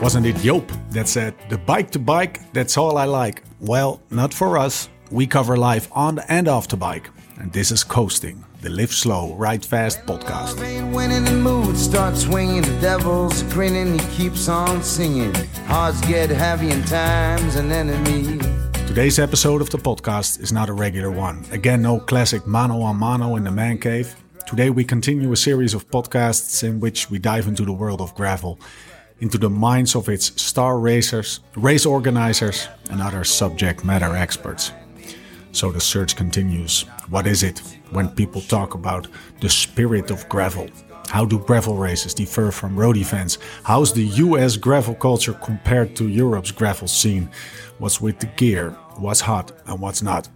Wasn't it Joop that said, The bike to bike, that's all I like? Well, not for us. We cover life on and off the bike. And this is Coasting, the Live Slow, Ride Fast podcast. When the mood starts swinging, the devil's grinning, he keeps on singing. Hearts get heavy and time's an enemy. Today's episode of the podcast is not a regular one. Again, no classic mano a mano in the man cave. Today, we continue a series of podcasts in which we dive into the world of gravel into the minds of its star racers, race organizers, and other subject matter experts. So the search continues. What is it when people talk about the spirit of gravel? How do gravel races differ from road events? How's the US gravel culture compared to Europe's gravel scene? What's with the gear? What's hot and what's not?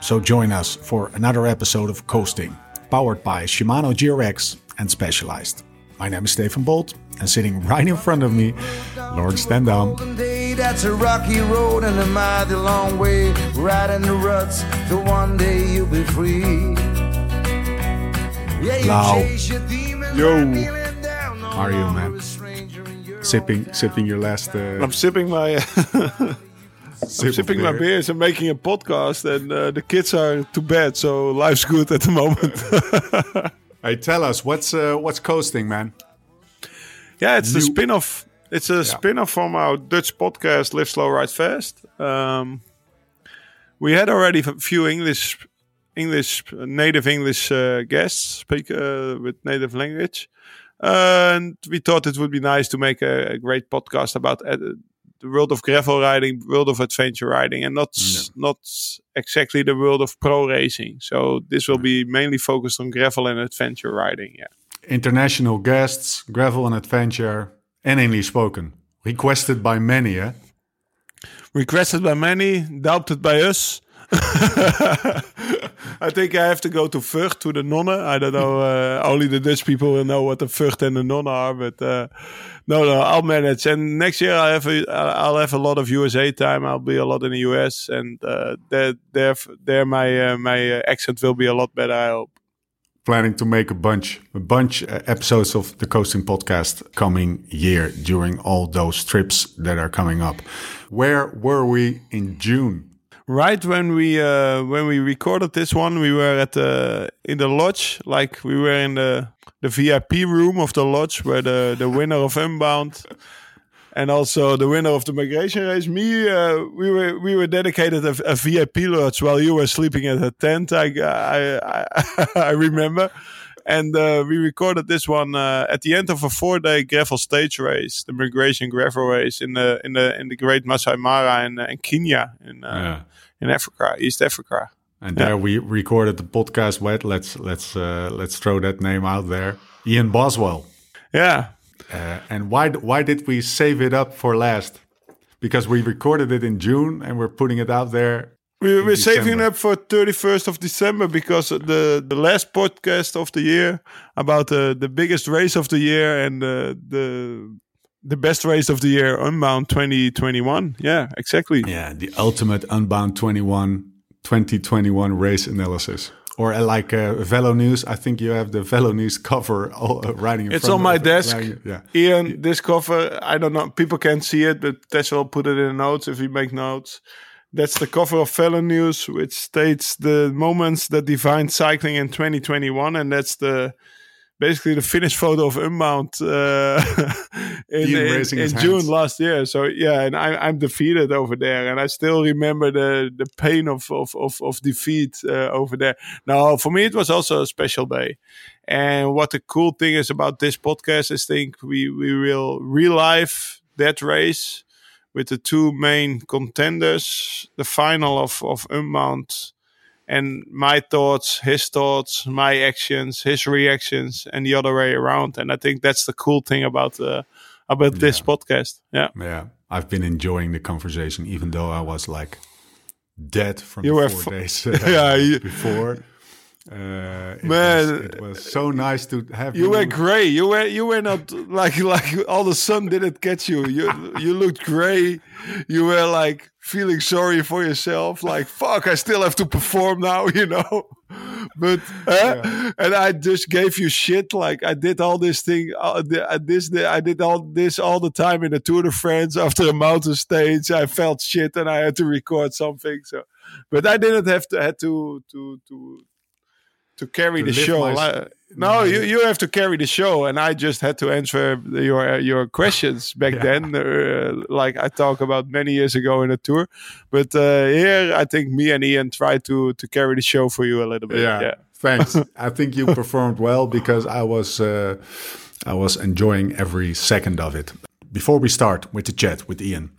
So join us for another episode of Coasting, powered by Shimano GRX and Specialized. My name is Stefan Bolt, and sitting right in front of me, Laurens ten Dam. That's a rocky road and a mighty long way. Riding the ruts till one day you'll be free. Yeah, Lau. Yo. How are you, man? Sipping, sipping your last. Uh... I'm sipping my. I'm sipping beer. my beers and making a podcast, and uh, the kids are to bed, so life's good at the moment. hey, tell us what's uh, what's coasting, man. Yeah, it's the spin-off. It's a yeah. spin-off from our Dutch podcast, Live Slow, Ride Fast. Um, we had already a few English, English native English uh, guests speak uh, with native language, uh, and we thought it would be nice to make a, a great podcast about uh, the world of gravel riding, world of adventure riding, and not not exactly the world of pro racing. So this will be mainly focused on gravel and adventure riding. Yeah international guests, gravel and adventure, and English spoken. Requested by many, eh? Requested by many, doubted by us. I think I have to go to Vught to the nonne. I don't know. Uh, only the Dutch people will know what the Vught and the nonne are. But uh, no, no, I'll manage. And next year I'll have a, I'll have a lot of USA time. I'll be a lot in the US, and uh, there, there, there, my uh, my uh, accent will be a lot better. I hope planning to make a bunch, a bunch uh, episodes of the Coasting Podcast coming year during all those trips that are coming up. Where were we in June? Right when we uh, when we recorded this one, we were at the in the lodge, like we were in the the VIP room of the lodge where the the winner of Unbound and also the winner of the migration race. Me, uh, we were we were dedicated a, a, VIP lodge while you were sleeping at a tent. I I, I, I remember. And uh, we recorded this one uh, at the end of a four-day gravel stage race, the migration gravel race in the in the in the Great Masai Mara in, uh, in Kenya in uh, yeah. in Africa, East Africa. And yeah. there we recorded the podcast with let's let's uh, let's throw that name out there, Ian Boswell. Yeah, uh, and why why did we save it up for last? Because we recorded it in June and we're putting it out there. We, we're saving up for 31st of December because the the last podcast of the year about the the biggest race of the year and the the the best race of the year, Unbound 2021. Yeah, exactly. Yeah, the ultimate Unbound 21 2021 race analysis or uh, like uh, Velo News. I think you have the Velo News cover all, uh, writing. In it's on my desk. yeah, Ian, this cover. I don't know. People can't see it, but Tess will put it in the notes if we make notes. That's the cover of Velo News, which states the moments that defined cycling in 2021, and that's the basically the finished photo of Unbound uh, in, in, in June last year. So yeah, and I, am defeated over there, and I still remember the the pain of of of, of defeat uh, over there. Now, for me, it was also a special day. And what the cool thing is about this podcast is, think we we will relive that race with the two main contenders, the final of of Unbound and my thoughts, his thoughts, my actions, his reactions, and the other way around. And I think that's the cool thing about uh, about yeah. this podcast. Yeah, yeah. I've been enjoying the conversation, even though I was like dead from you the four days uh, yeah, before. Uh, it Man, was, it was so nice to have you. You were gray. You were you were not like like all the sun didn't catch you. You you looked gray. You were like feeling sorry for yourself. Like fuck, I still have to perform now. You know. but uh, and I just gave you shit. Like I did all this thing, uh, uh this, I did all this all the time in the Tour de France after a mountain stage. I felt shit and I had to record something. So, but I didn't have to had to to to to carry to the show. My, no, you, you have to carry the show, and I just had to answer your your questions back yeah. then, uh, like I talked about many years ago in a tour. But uh, here, I think me and Ian tried to to carry the show for you a little bit. Yeah, yeah. thanks. I think you performed well because I was uh, I was enjoying every second of it. Before we start with the chat with Ian,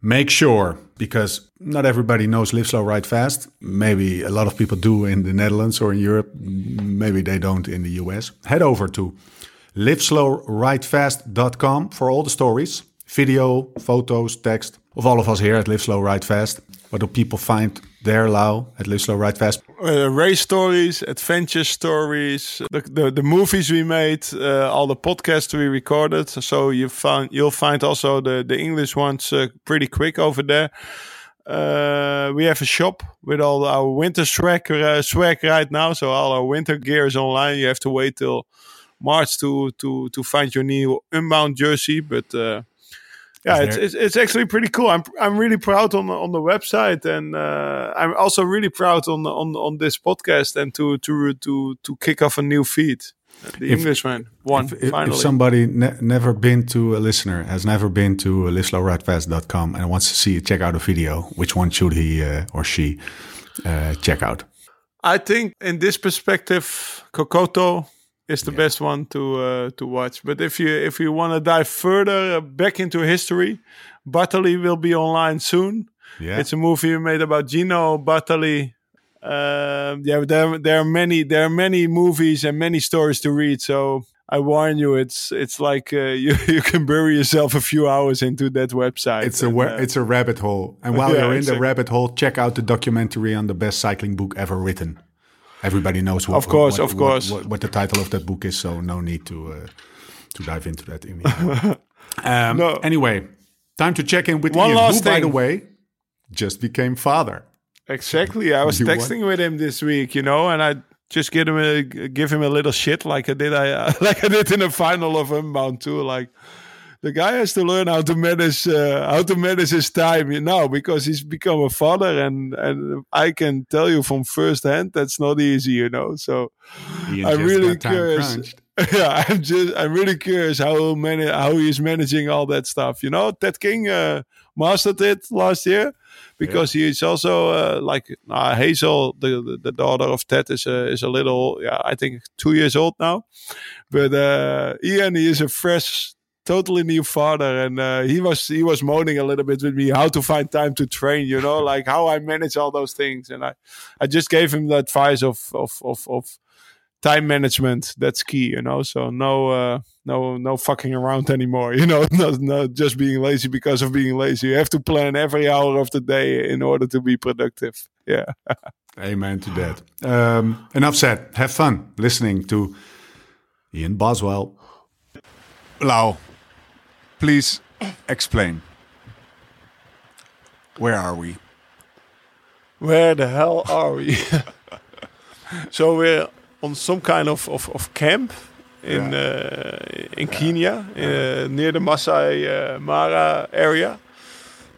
make sure because not everybody knows live slow ride fast. Maybe a lot of people do in the netherlands or in europe. Maybe they don't in the us head over to liveslowridefast.com for all the stories video photos text of all of us here at live slow ride fast what do people find there, Lau, at Live Slow Ride Fast? Uh, race stories, adventure stories, the, the, the movies we made, uh, all the podcasts we recorded. So you find you'll find also the the English ones uh, pretty quick over there. Uh, we have a shop with all our winter swag, uh, swag right now. So all our winter gear is online. You have to wait till March to to to find your new Unbound jersey, but uh, yeah, it's, it's, it's actually pretty cool. I'm I'm really proud on the, on the website, and uh, I'm also really proud on on on this podcast and to to to to kick off a new feed. The if, Englishman one if, if, if somebody ne never been to a listener has never been to liveslowridefast.com and wants to see check out a video, which one should he uh, or she uh, check out? I think in this perspective, Kokoto is the yeah. best one to uh, to watch. But if you if you want to dive further back into history, Bartali will be online soon. Yeah. It's a movie made about Gino Bartali. Uh, yeah, there there are many there are many movies and many stories to read. So I warn you, it's it's like uh, you you can bury yourself a few hours into that website. It's and, a uh, it's a rabbit hole, and while yeah, you're in exactly. the rabbit hole, check out the documentary on the best cycling book ever written everybody knows what, of course, what, of course, what, what, the title of that book is. So no need to uh, to dive into that. um, no. Anyway, time to check in with One Ian, last who, thing. by the way, just became father. Exactly. I was you texting with him this week, you know, and I just give him a give him a little shit like I did I uh, like I did in the final of Unbound too. Like the guy has to learn how to manage uh, how to manage his time you know because he's become a father and and I can tell you from first hand that's not easy you know so I'm really curious yeah I'm just I'm really curious how many how he's managing all that stuff you know Ted King uh, mastered it last year because yeah. he's also uh, like uh, Hazel, the, the, the daughter of Ted, is a is a little yeah I think two years old now, but uh, Ian he is a fresh totally new father, and uh, he was he was moaning a little bit with me how to find time to train. You know, like how I manage all those things, and I I just gave him the advice of of of, of time management. That's key, you know. So no uh, no no fucking around anymore. You know, not not just being lazy because of being lazy. You have to plan every hour of the day in order to be productive. Yeah. Amen to that. Um, enough said. Have fun listening to Ian Boswell. Lau, please explain. Where are we? Where the hell are we? so we're on some kind of, of, of camp in yeah. uh, in yeah. Kenya, uh, near the Masai uh, Mara area.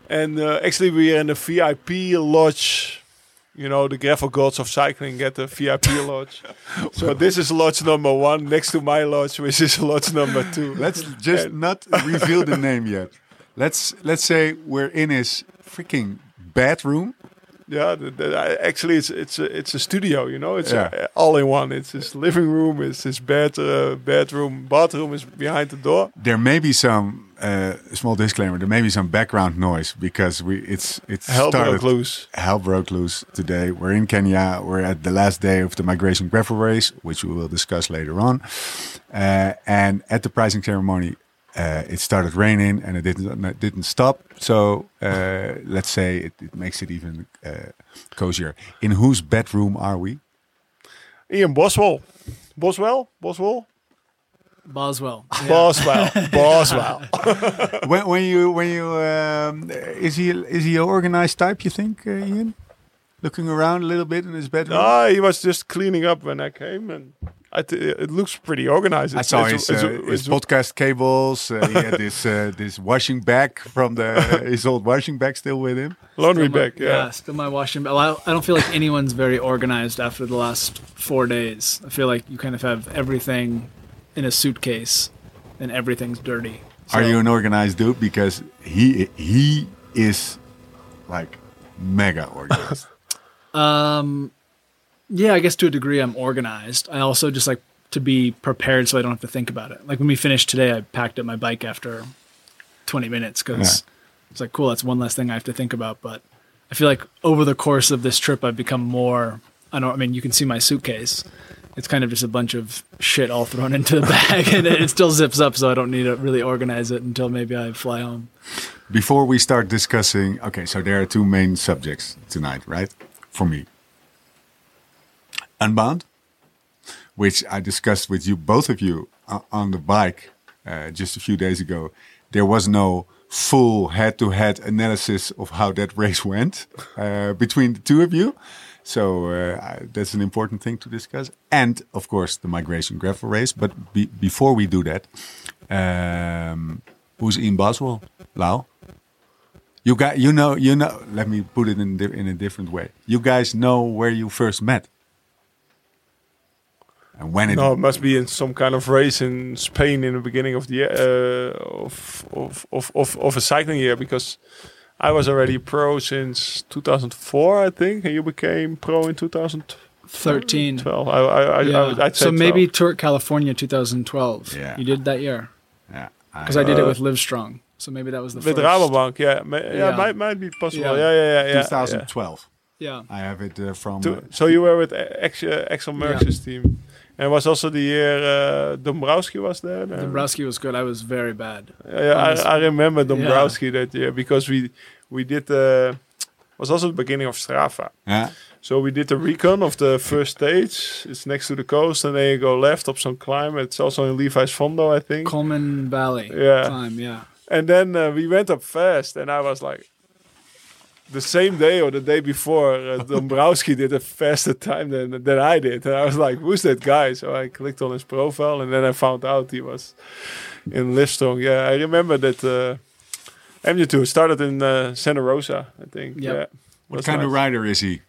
And uh, actually, we are in a VIP lodge you know, the gravel gods of cycling get a VIP lodge. so this is lodge number one next to my lodge, which is lodge number two. Let's just and not reveal the name yet. Let's let's say we're in his freaking bedroom. Yeah, the, the, actually, it's it's a, it's a studio. You know, it's yeah. a, all in one. It's his living room. It's his bed, uh, bedroom, bathroom is behind the door. There may be some uh, small disclaimer. There may be some background noise because we it's it's hell started, broke loose. Hell broke loose today. We're in Kenya. We're at the last day of the migration gravel race, which we will discuss later on. Uh, and at the pricing ceremony, uh, it started raining and it didn't it didn't stop. So uh, let's say it, it, makes it even uh, cozier. In whose bedroom are we? Ian Boswell. Boswell. Boswell. Boswell. Yeah. Boswell. Boswell. when, when you when you um, is he is he an organized type? You think, uh, Ian? Looking around a little bit in his bedroom? No, he was just cleaning up when I came, and I th- it looks pretty organized. I It's- saw it's- his, it's- uh, his podcast cables. Uh, he had this uh, this washing bag from the his old washing bag still with him. laundry Still my- bag. Yeah. still my washing. Well, I, I don't feel like anyone's very organized after the last four days. I feel like you kind of have everything in a suitcase, and everything's dirty. Are you an organized dude? Because he he is like mega organized. Um, yeah, I guess to a degree I'm organized. I also just like to be prepared so I don't have to think about it. Like when we finished today, I packed up my bike after 20 minutes because it's like cool. That's one less thing I have to think about. But I feel like over the course of this trip, I've become more. I don't. I mean, you can see my suitcase. It's kind of just a bunch of shit all thrown into the bag, and it, it still zips up, so I don't need to really organize it until maybe I fly home. Before we start discussing, okay, so there are two main subjects tonight, right? For me, Unbound, which I discussed with you, both of you, uh, on the bike uh, just a few days ago. There was no full head-to-head analysis of how that race went uh, between the two of you. So uh, that's an important thing to discuss. And of course, the migration gravel race. But be before we do that, um, who's Ian Boswell? Lau? You got, you know, you know. Let me put it in in a different way. You guys know where you first met, and when it. No, it must be in some kind of race in Spain in the beginning of the year uh, of, of, of of of a cycling year because I was already pro since 2004, I think, and you became pro in 2013. 13. 12. I, I, I, Yeah. I would- I'd say so maybe 12. Tour California 2012. Yeah. You did that year. yeah, Because I did it Uh, with Livestrong. So maybe that was the with first. Rabobank. Yeah, ma- yeah, Yeah. might might be possible. Yeah. Yeah, yeah, yeah, yeah. yeah. 2012. Yeah. I have it uh, from. To- uh, so you were with Ex- uh, Axel Merckx's team. And it was also the year uh, Dombrowski was there. then. Dombrowski was good. I was very bad. Yeah, Honest- I, I remember Dombrowski that year because we we did uh, was also the beginning of Strava. yeah, So we did the recon of the first stage. It's next to the coast, and then you go left up some climb. It's also in Levi's Fondo, I think. Coleman Valley. Yeah. Climb, yeah. And then uh, we went up fast, and I was like, the same day or the day before, uh, Dombrowski did a faster time than than I did, and I was like, "Who's that guy?" So I clicked on his profile, and then I found out he was in Livestrong. Yeah, I remember that. Uh, MJ2 started in uh, Santa Rosa, I think. Yep. Yeah. what Was kind of rider is he?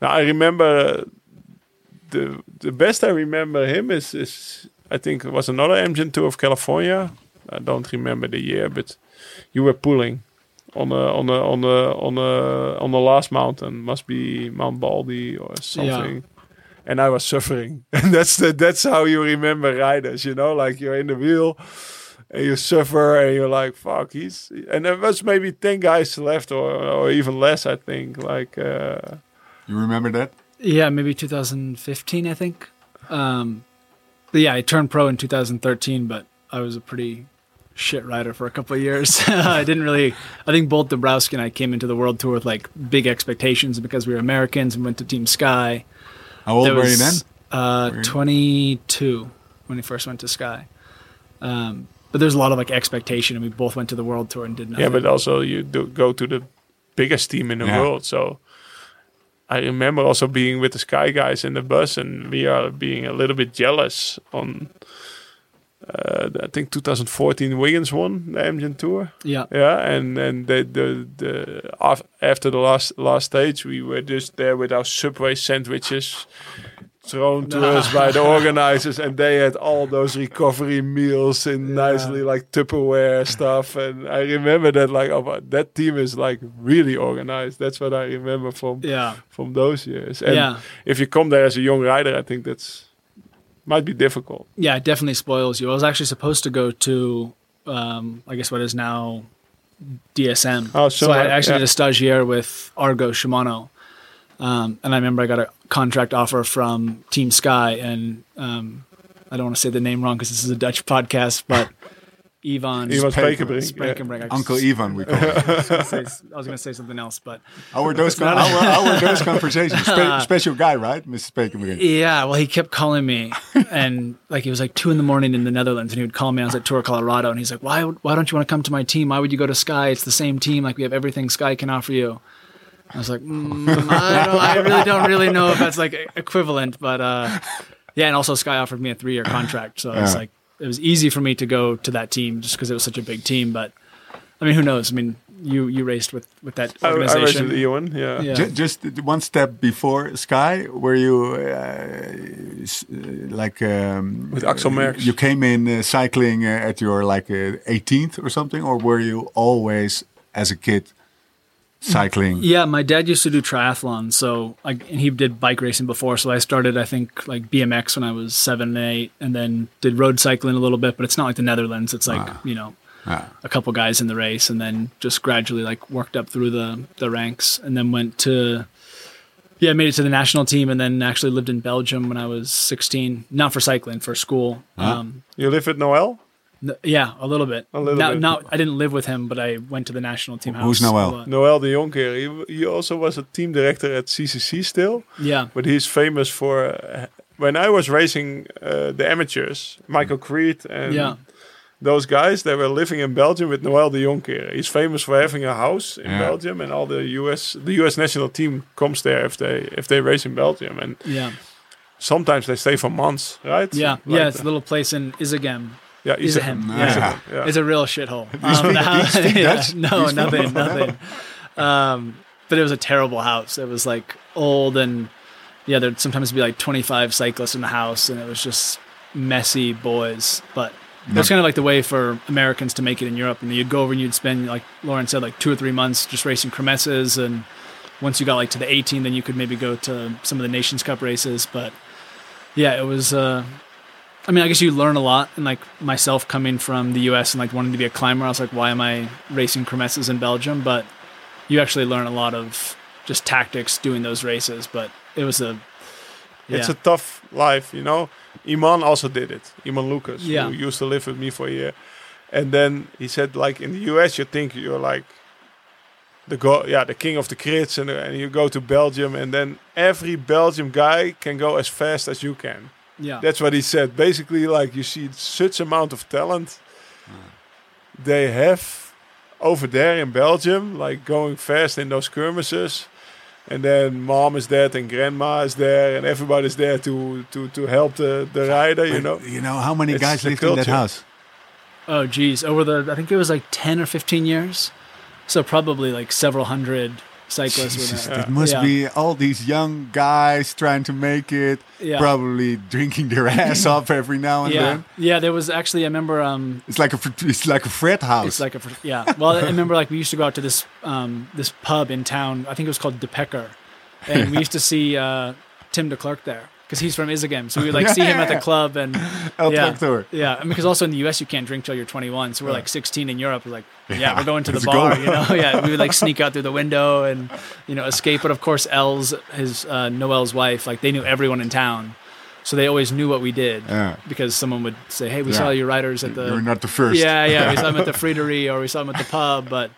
Now I remember uh, the the best I remember him is is I think it was another Amgen tour of California. I don't remember the year, but you were pulling on a on a on a on a on the last mountain. Must be Mount Baldy or something. And I was suffering, and that's the that's how you remember riders. You know, like you're in the wheel. And you suffer, and you're like, "Fuck!" He's and there was maybe ten guys left, or or even less. I think. Like, uh, You remember that? Yeah, maybe 2015, I think. Um, but yeah, I turned pro in 2013, but I was a pretty shit rider for a couple of years. I didn't really. I think both Dombrowski and I came into the world tour with like big expectations because we were Americans and went to Team Sky. How old That were you then? Uh, Were you- 22 when he first went to Sky. Um, but there's a lot of like expectation, and we both went to the world tour and did nothing. Yeah, but also you do go to the biggest team in the Yeah. world. So I remember also being with the Sky guys in the bus, and we are being a little bit jealous on. Uh, I think 2014 Wiggins won the Amgen Tour. yeah, Yeah, and and the the the after the last last stage, we were just there with our Subway sandwiches thrown to us by the organizers, and they had all those recovery meals in nicely like Tupperware stuff. And I remember that like oh, that team is like really organized. That's what I remember from yeah, from those years. And yeah. if you come there as a young rider, I think that's might be difficult. Yeah, it definitely spoils you. I was actually supposed to go to, um, I guess what is now DSM. Oh, so so, I actually yeah. did a stagiaire with Argos Shimano. Um, and I remember I got a contract offer from Team Sky, and um, I don't want to say the name wrong because this is a Dutch podcast, but Ivan Ivan Spekenbrink, Spekenbrink, yeah. Spankenbrink. I Uncle was- Ivan, we call him. I was gonna say- I was going to say something else, but How were those, how, were, how were those conversations? Spe- special guy, right? Mr. Spekenbrink. Yeah, well, he kept calling me, and like it was like two in the morning in the Netherlands, and he would call me. I was at Tour Colorado, and he's like, "Why? Why don't you want to come to my team? Why would you go to Sky? It's the same team. Like we have everything Sky can offer you." I was like, mm, I, don't, I really don't really know if that's like equivalent, but uh, yeah. And also, Sky offered me a three year contract, so it's like it was easy for me to go to that team just because it was such a big team. But I mean, who knows? I mean, you you raced with with that I, I raced organization. with Ewan. Yeah. Yeah. Ju- Just one step before Sky, were you uh, uh, like um, With Axel Merckx. You came in uh, cycling uh, at your like uh, 18th or something, or were you always as a kid cycling? Yeah, my dad used to do triathlon, so like, and he did bike racing before. So I started, I think, like BMX when I was seven and eight, and then did road cycling a little bit. But it's not like the Netherlands; it's like you know, Ah. a couple guys in the race, and then just gradually like worked up through the the ranks, and then went to. Yeah, made it to the national team, and then actually lived in Belgium when I was 16. Not for cycling, for school. Um, You live with Noel? N- yeah, a little bit. A little Not- bit. not- I didn't live with him, but I went to the national team house. Who's Noel? Uh, Noel de Jonckheere. He, he also was a team director at CCC still, yeah, but he's famous for. Uh, when I was racing uh, the amateurs, Michael Creed and yeah. those guys, they were living in Belgium with Noel de Jonckheere. He's famous for having a house in Yeah. Belgium, and all the US the US national team comes there if they if they race in Belgium, and Yeah. sometimes they stay for months, right? Yeah, Like yeah, it's the- a little place in Izegem. Yeah, Izegem. Izegem. Yeah. Yeah. It's a real shithole. Um, yeah? No, nothing, nothing. Um, but it was a terrible house. It was like old and yeah, there'd sometimes be like 25 cyclists in the house, and it was just messy boys. But it was kind of like the way for Americans to make it in Europe. And you'd go over and you'd spend, like Lauren said, like two or three months just racing Kermesses. And once you got like to the 18, then you could maybe go to some of the Nations Cup races. But yeah, it was. Uh, I mean, I guess you learn a lot. And like myself coming from the U.S. and like wanting to be a climber, I was like, why am I racing Kermesses in Belgium? But you actually learn a lot of just tactics doing those races. But it was a. Yeah. It's a tough life, you know. Eamon also did it. Eamon Lucas, Yeah. who used to live with me for a year, and then he said, like in the US, you think you're like the go, yeah, the king of the crits, and, and you go to Belgium, and then every Belgium guy can go as fast as you can. Yeah. That's what he said. Basically, like you see such amount of talent they have over there in Belgium, like going fast in those skirmishes. And then mom is there and grandma is there and everybody's there to to, to help the, the rider, you know. you know how many It's guys the lived in that house? Oh, geez. Over the, I think it was like 10 or 15 years. So probably like several hundred cyclists Jesus, it must Yeah. be all these young guys trying to make it, Yeah. probably drinking their ass off every now and Yeah. then. Yeah. There was actually, I remember, um, It's like a it's like a frat house. it's like a, yeah. Well, I remember like we used to go out to this, um, this pub in town. I think it was called De Pecker. And we used to see, uh, Tim Declercq there because he's from Izegem. So we would like see him at the club and El yeah. Tractor. Yeah, and because also in the U.S. you can't drink till you're 21, so we're like 16 in Europe. We're like, yeah, Yeah, we're going to the bar, you know. Yeah, we would like sneak out through the window and you know escape. But of course, Elle's his uh, Noel's wife, like they knew everyone in town, so they always knew what we did Yeah. because someone would say, "Hey, we Yeah. saw your riders at the You're not the first. yeah, yeah, we saw them at the Friedery or we saw them at the pub." But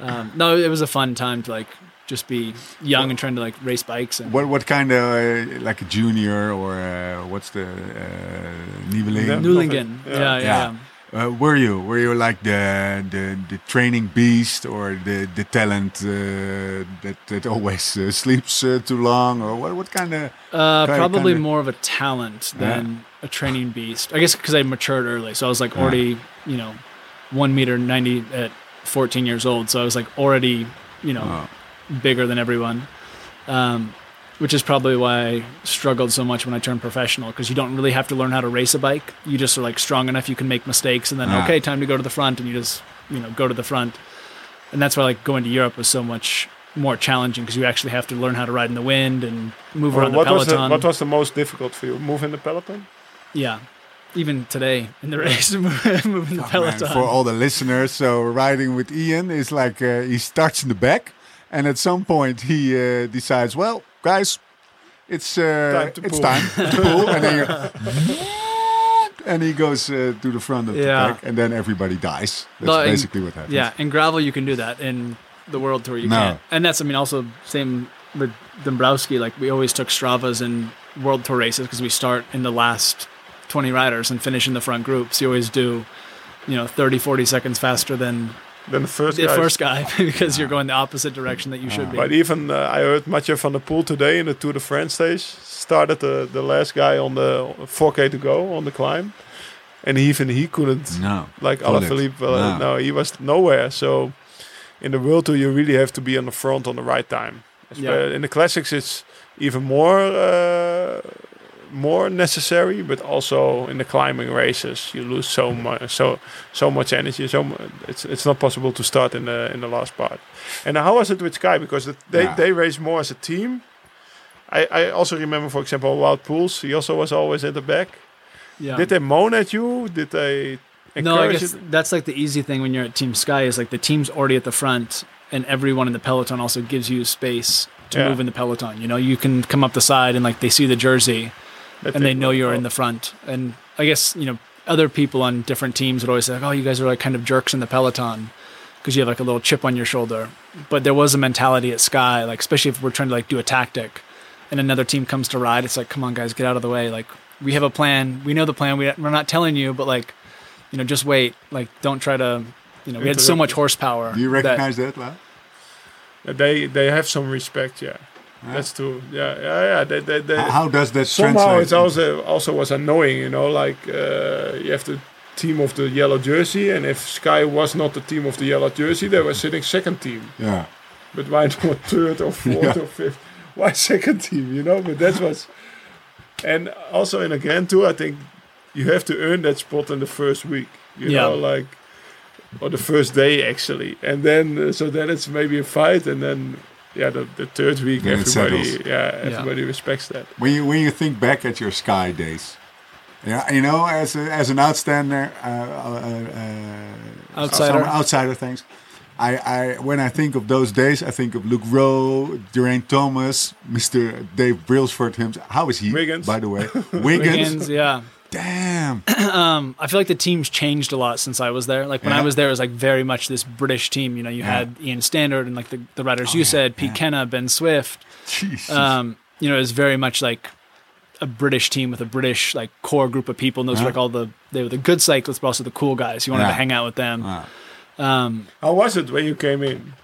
um, no, it was a fun time to like just be young and trying to like race bikes and What what kind of uh, like a junior or uh, what's the uh, Nieuweling? Yeah. Yeah. Yeah, yeah. Yeah. Uh, were you were you like the the, the training beast or the the talent uh, that that always uh, sleeps uh, too long or what what kind of Uh, probably kinda- more of a talent Yeah. than a training beast. I guess because I matured early, so I was like already, you know, one meter ninety at fourteen years old. So I was like already, you know, Oh. Bigger than everyone. Um, which is probably why I struggled so much when I turned professional because you don't really have to learn how to race a bike. You just are like strong enough you can make mistakes, and then Ah. okay, time to go to the front, and you just you know go to the front. And that's why like going to Europe was so much more challenging because you actually have to learn how to ride in the wind and move Well, around the what was peloton. the what was the most difficult for you? Moving the peloton? Yeah. Even today in the race, moving the Man, peloton. for all the listeners, so riding with Ian is like uh, he starts in the back, and at some point he uh, decides, well, guys, it's uh, Time to it's pull." time to pull, and then and he goes uh, to the front of Yeah. the pack, and then everybody dies. That's No, and- basically what happens. yeah, in gravel you can do that. In the World Tour you No. can't. And that's, I mean, also same with Dombrowski. Like we always took Stravas in World Tour races because we start in the last 20 riders and finish in the front groups. You always do, you know, 30, 40 seconds faster than than the first the guys. first guy because you're going the opposite direction that you should be. But even uh, I heard Mathieu van der Poel today in the Tour de France stage started the, the last guy on the 4K to go on the climb, and even he couldn't No. like Pull it. Alaphilippe. Uh, No. no, he was nowhere. So in the World Tour, you really have to be on the front on the right time. Yeah. In the classics, it's even more uh, more necessary, but also in the climbing races, you lose so much so so much energy. So mu- it's it's not possible to start in the in the last part. And how was it with Sky? Because the, they Yeah. they race more as a team. I, I also remember, for example, Wout Poels. He also was always at the back. yeah. Did they moan at you? Did they? No, I encourage guess you? that's like the easy thing when you're at Team Sky is like the team's already at the front, and everyone in the peloton also gives you space to Yeah. move in the peloton. You know, you can come up the side and like they see the jersey and they know you're in the front. And I guess you know other people on different teams would always say, like, "Oh, you guys are like kind of jerks in the peloton." Because you have like a little chip on your shoulder, but there was a mentality at Sky, like especially if we're trying to like do a tactic, and another team comes to ride, it's like, come on guys, get out of the way. Like we have a plan, we know the plan. We, we're not telling you, but like, you know, just wait. Like don't try to, you know, we had so much horsepower. Do you recognize that, Lau? They they have some respect. Yeah, that's true. Yeah, yeah, yeah. They, they, they, How does that somehow translate? it's also also was annoying. You know, like uh, you have the team of the yellow jersey, and if Sky was not the team of the yellow jersey, they were sitting second team. yeah. But why not third or fourth Yeah. or fifth? Why second team? You know, but that was, And also in a Grand Tour, I think you have to earn that spot in the first week. You Yeah. know, like or the first day actually, and then uh, so then it's maybe a fight, and then yeah, the, the third week Then everybody yeah everybody respects that. When you when you think back at your Sky days, yeah, you know, as a, as an outstander, uh, uh, uh, Outsider. some outsider things. I, I when I think of those days, I think of Luke Rowe, Geraint Thomas, Mr. Dave Brailsford himself. How is he? Wiggins. by the way. Wiggins. Wiggins, yeah. Damn. I feel like the team's changed a lot since I was there. Like when I was there, it was like very much this British team. You know, you Yeah. had Ian Stannard and like the, the riders Oh, you yeah, said, Pete yeah. Kennaugh, Ben Swift. Jesus. Um, you know, it was very much like a British team with a British like core group of people. And those were like all the they were the good cyclists, but also the cool guys. You wanted to hang out with them. Um, How was it when you came in?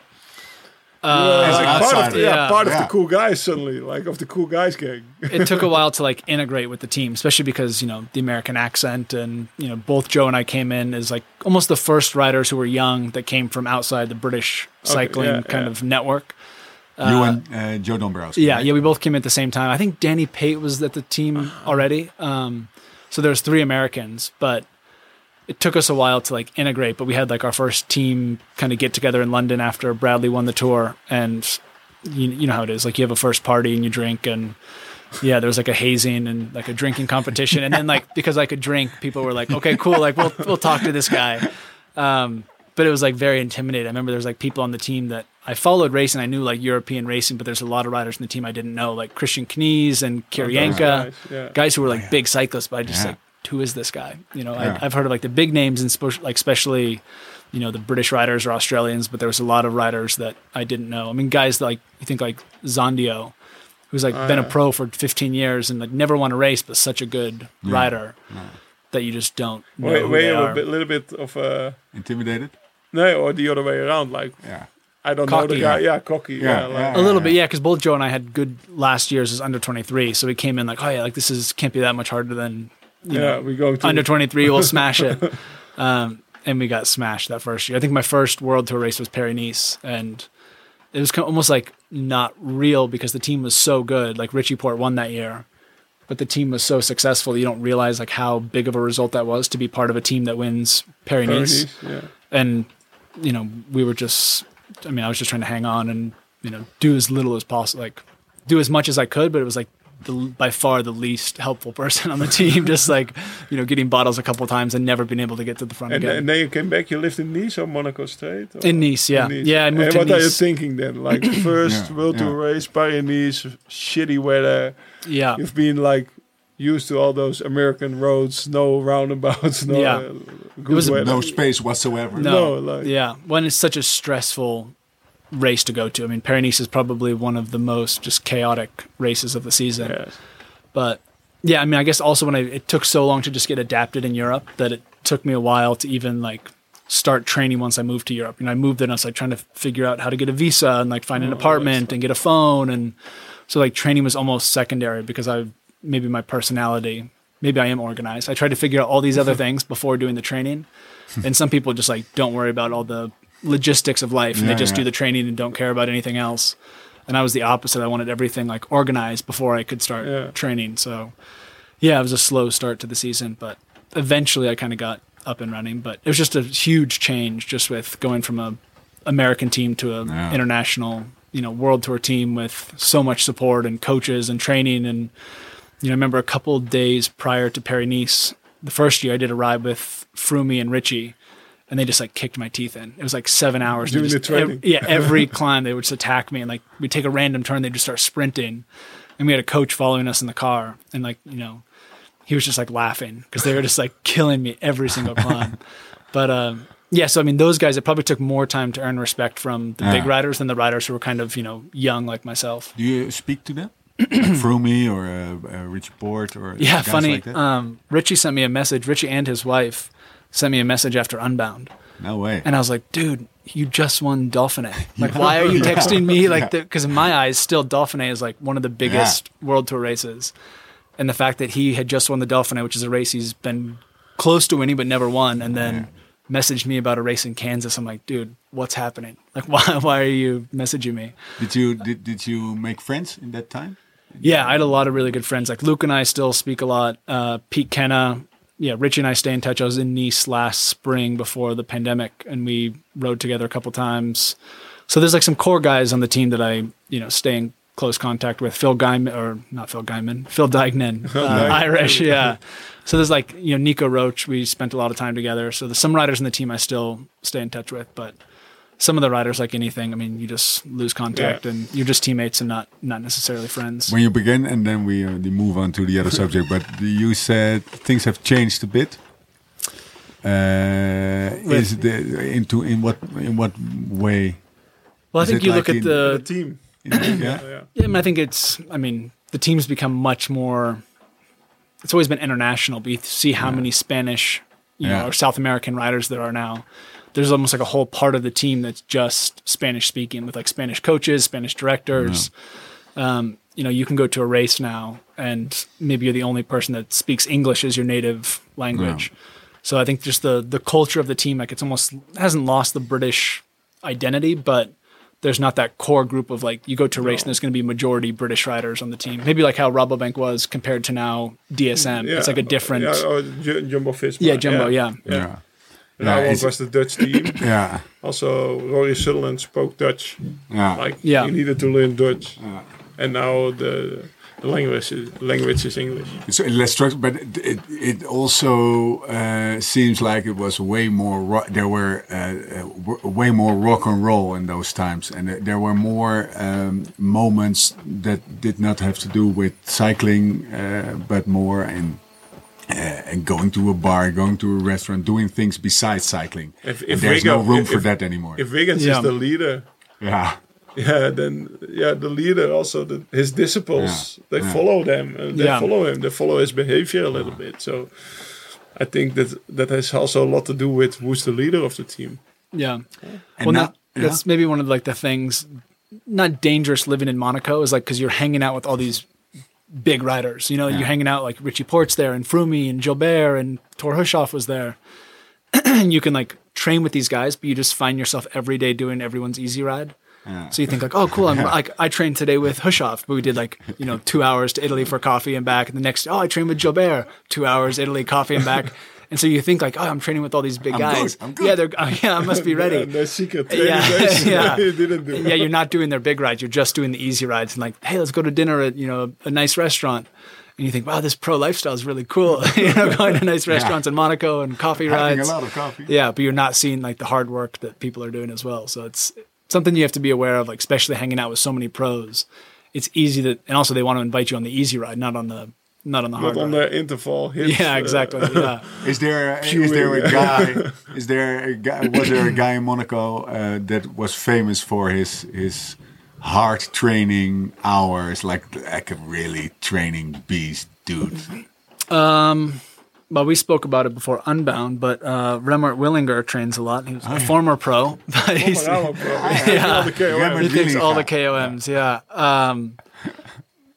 Uh, As Like part of the, yeah, Yeah. part of Yeah. the cool guys suddenly, like of the cool guys gang. it took a while to like integrate with the team, especially because you know the American accent, and you know both Joe and I came in as like almost the first riders who were young that came from outside the British cycling yeah, kind yeah. of network. you Uh, and uh, Joe Dombrowski. Yeah, right? yeah, we both came at the same time. I think Danny Pate was at the team already. Um, so there's three Americans, but it took us a while to like integrate. But we had like our first team kind of get together in London after Bradley won the tour, and you, you know how it is. Like you have a first party and you drink, and yeah, there was like a hazing and like a drinking competition, and then like because I could drink, people were like, okay, cool, like we'll we'll talk to this guy. Um, but it was like very intimidating. I remember there was like people on the team that I followed racing. I knew like European racing, but there's a lot of riders in the team I didn't know, like Christian Knees and Kiryienka, guys, yeah. guys who were like big cyclists. But I just Yeah. like, who is this guy? You know, Yeah. I, I've heard of like the big names and spe- like especially, you know, the British riders or Australians, but there was a lot of riders that I didn't know. I mean, guys like you think like Zandio, who's like Oh, been a pro for 15 years and like never won a race, but such a good rider that you just don't know Were, who were they you a are. bit, little bit of a Intimidated? no, or the other way around? Like Yeah. I don't know the guy. Yeah, cocky. Yeah, Yeah, like, yeah. A little bit, yeah, because both Joe and I had good last years as under 23, so we came in like, oh yeah, like this is can't be that much harder than you yeah. know, we go to under 23, we'll smash it. Um, and we got smashed that first year. I think my first World Tour race was Paris Nice, and it was almost like not real because the team was so good. Like Richie Porte won that year, but the team was so successful you don't realize like how big of a result that was to be part of a team that wins Paris Nice Yeah. and you know we were just i mean i was just trying to hang on and you know do as little as possible like do as much as i could but it was like the, by far the least helpful person on the team just like you know getting bottles a couple times and never being able to get to the front And, again and then you came back. You lived in Nice or Monaco State? Or? in nice yeah Nice. yeah i moved and to what are you thinking then? Like first Yeah, World Tour race, Paris Nice, shitty weather. yeah You've been like used to all those American roads, no roundabouts, no Yeah. uh, good was a- weather. No space whatsoever. no, No, like- yeah when it's such a stressful race to go to i mean paris is probably one of the most just chaotic races of the season Yeah. But yeah, I mean, I guess also when I, it took so long to just get adapted in Europe that it took me a while to even like start training once I moved to Europe. You know, I moved in, I was like trying to figure out how to get a visa and like find an oh, apartment and get a phone. And so like training was almost secondary because I, maybe my personality, maybe I am organized. I tried to figure out all these other things before doing the training. and some people just like don't worry about all the logistics of life and Yeah, they just yeah. do the training and don't care about anything else. And I was the opposite. I wanted everything like organized before I could start Yeah. training. So yeah, it was a slow start to the season, but eventually I kind of got up and running. But it was just a huge change just with going from a American team to a Yeah. international, you know, world tour team with so much support and coaches and training. And you know, I remember a couple days prior to Paris Nice, the first year I did a ride with Froome and Richie. And they just like kicked my teeth in. It was like seven hours. and they Doing the training. ev- yeah, every climb they would just attack me, and like we'd take a random turn, they'd just start sprinting, and we had a coach following us in the car, and like you know, he was just like laughing because they were just like killing me every single climb. but um, yeah, so I mean, those guys, it probably took more time to earn respect from the big riders than the riders who were kind of you know young like myself. Do you speak to them? like Froome or uh, uh, Richie Porte or Yeah, guys funny. like that? um, Richie sent me a message. Richie and his wife sent me a message after Unbound. no way. And I was like, dude, you just won Dauphiné. Like, why are you texting me like? Because in my eyes, still Dauphiné is like one of the biggest world tour races. And the fact that he had just won the Dauphiné, which is a race he's been close to winning but never won, and then messaged me about a race in Kansas. I'm like, dude, what's happening? Like, why why are you messaging me? Did you did, did you make friends in that time? Yeah, I had a lot of really good friends. Like Luke and I still speak a lot. Uh, Pete Kennaugh, yeah, Richie and I stay in touch. I was in Nice last spring before the pandemic, and we rode together a couple times. So there's like some core guys on the team that I, you know, stay in close contact with. Phil Guyman, or not Phil Guyman, Phil Deignan, uh, Irish, yeah. So there's like you know Nico Roche. We spent a lot of time together. So there's some riders in the team I still stay in touch with, but some of the riders, like anything, I mean, you just lose contact, Yeah. and you're just teammates and not not necessarily friends. When you begin, and then we uh, move on to the other subject. But you said things have changed a bit. Uh, is the into in what in what way? Well, I think you like look in- at the. the team. yeah. Yeah. Yeah, I, mean, I think it's. I mean, the team's become much more. It's always been international, but you see how many Spanish, you Yeah. know, or South American riders there are now. There's almost like a whole part of the team that's just Spanish speaking, with like Spanish coaches, Spanish directors. Um, you know, you can go to a race now, and maybe you're the only person that speaks English as your native language. So I think just the the culture of the team, like it's almost hasn't lost the British identity, but there's not that core group of like you go to a race and there's going to be majority British riders on the team. Maybe like how Rabobank was compared to now DSM. Yeah. It's like a different. Yeah, Yeah, or Ju- Jumbo Visma. Jumbo. Yeah. Yeah. Yeah. And Yeah, I it's- was the Dutch team. Yeah. Also, Rory Sutherland spoke Dutch. Yeah. Like Yeah. you needed to learn Dutch. And now the the language is, language is English. So less structured, but it, it, it also uh, seems like it was way more. Ro- there were uh, uh, way more rock and roll in those times, and there- there were more um, moments that did not have to do with cycling, uh, but more in. Uh, and going to a bar, going to a restaurant, doing things besides cycling. If- And if there's Wigan- no room if- for that anymore. If Wiggins Yeah. is the leader, yeah, yeah, then yeah, the leader also the, his disciples Yeah. they Yeah. follow them and they Yeah. follow him. They follow his behavior a little bit. So I think that that has also a lot to do with who's the leader of the team. Yeah. And well, now- that, that's maybe one of like the things. Not dangerous living in Monaco is like because you're hanging out with all these big riders. You know, you're hanging out like Richie Porte's there and Froome and Gilbert and Thor Hushovd was there. and you can like train with these guys, but you just find yourself every day doing everyone's easy ride. So you think like, oh, cool. I'm like, I trained today with Hushovd, but we did like, you know, two hours to Italy for coffee and back. And the next, oh, I trained with Gilbert, two hours Italy, coffee and back. And so you think like, oh, I'm training with all these big I'm guys. good, I'm good. Yeah, they're, oh, yeah, I must be ready. Yeah, yeah. he didn't do. yeah, you're not doing their big rides. You're just doing the easy rides. And like, hey, let's go to dinner at you know a nice restaurant. And you think, wow, this pro lifestyle is really cool. you know, going to nice restaurants in Monaco and coffee having rides. a lot of coffee. Yeah, but you're not seeing like the hard work that people are doing as well. So it's something you have to be aware of, like especially hanging out with so many pros. It's easy that, and also they want to invite you on the easy ride, not on the not on the hard Not on ride. the interval hits. yeah, uh, exactly. Yeah. Is there is there a guy? Is there a guy? Was there a guy in Monaco uh, that was famous for his his hard training hours, like like a really training beast dude? Um. well, we spoke about it before Unbound, but uh, Remart Willinger trains a lot. He was a former pro, but he's, Former pro. Yeah. All the KOM. Remart he thinks all the KOMs. Yeah. Um,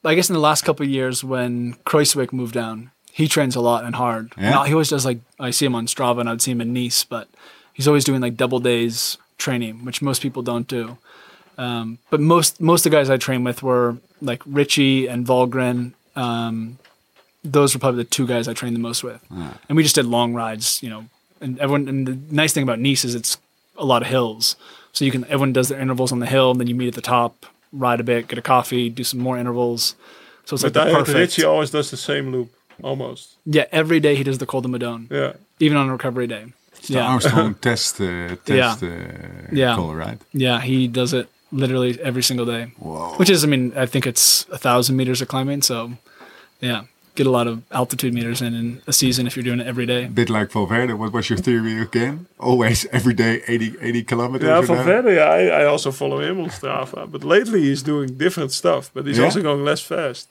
I guess in the last couple of years when Kruijswijk moved down, he trains a lot and hard. Yeah. Now, he always does like I see him on Strava and I'd see him in Nice, but he's always doing like double days training, which most people don't do. Um, but most most of the guys I train with were like Richie and Volgren. Um, those were probably the two guys I trained the most with, and we just did long rides. You know, and everyone. And the nice thing about Nice is it's a lot of hills, so you can everyone does their intervals on the hill, and then you meet at the top, ride a bit, get a coffee, do some more intervals. So it's But like I the heard perfect. Richie always does the same loop, almost. Yeah, every day he does the Col de Madone, Yeah. even on a recovery day. The Yeah, Armstrong test, uh, test uh, Yeah. call, right? yeah, he does it literally every single day. Whoa. which is i mean i think it's a thousand meters of climbing so yeah get a lot of altitude meters in in a season if you're doing it every day A bit like Valverde. What was your theory again? Always every day 80, 80 kilometers. Yeah, or for? Valverde, I, I also follow him on Strava. But lately he's doing different stuff. But he's Yeah? also going less fast.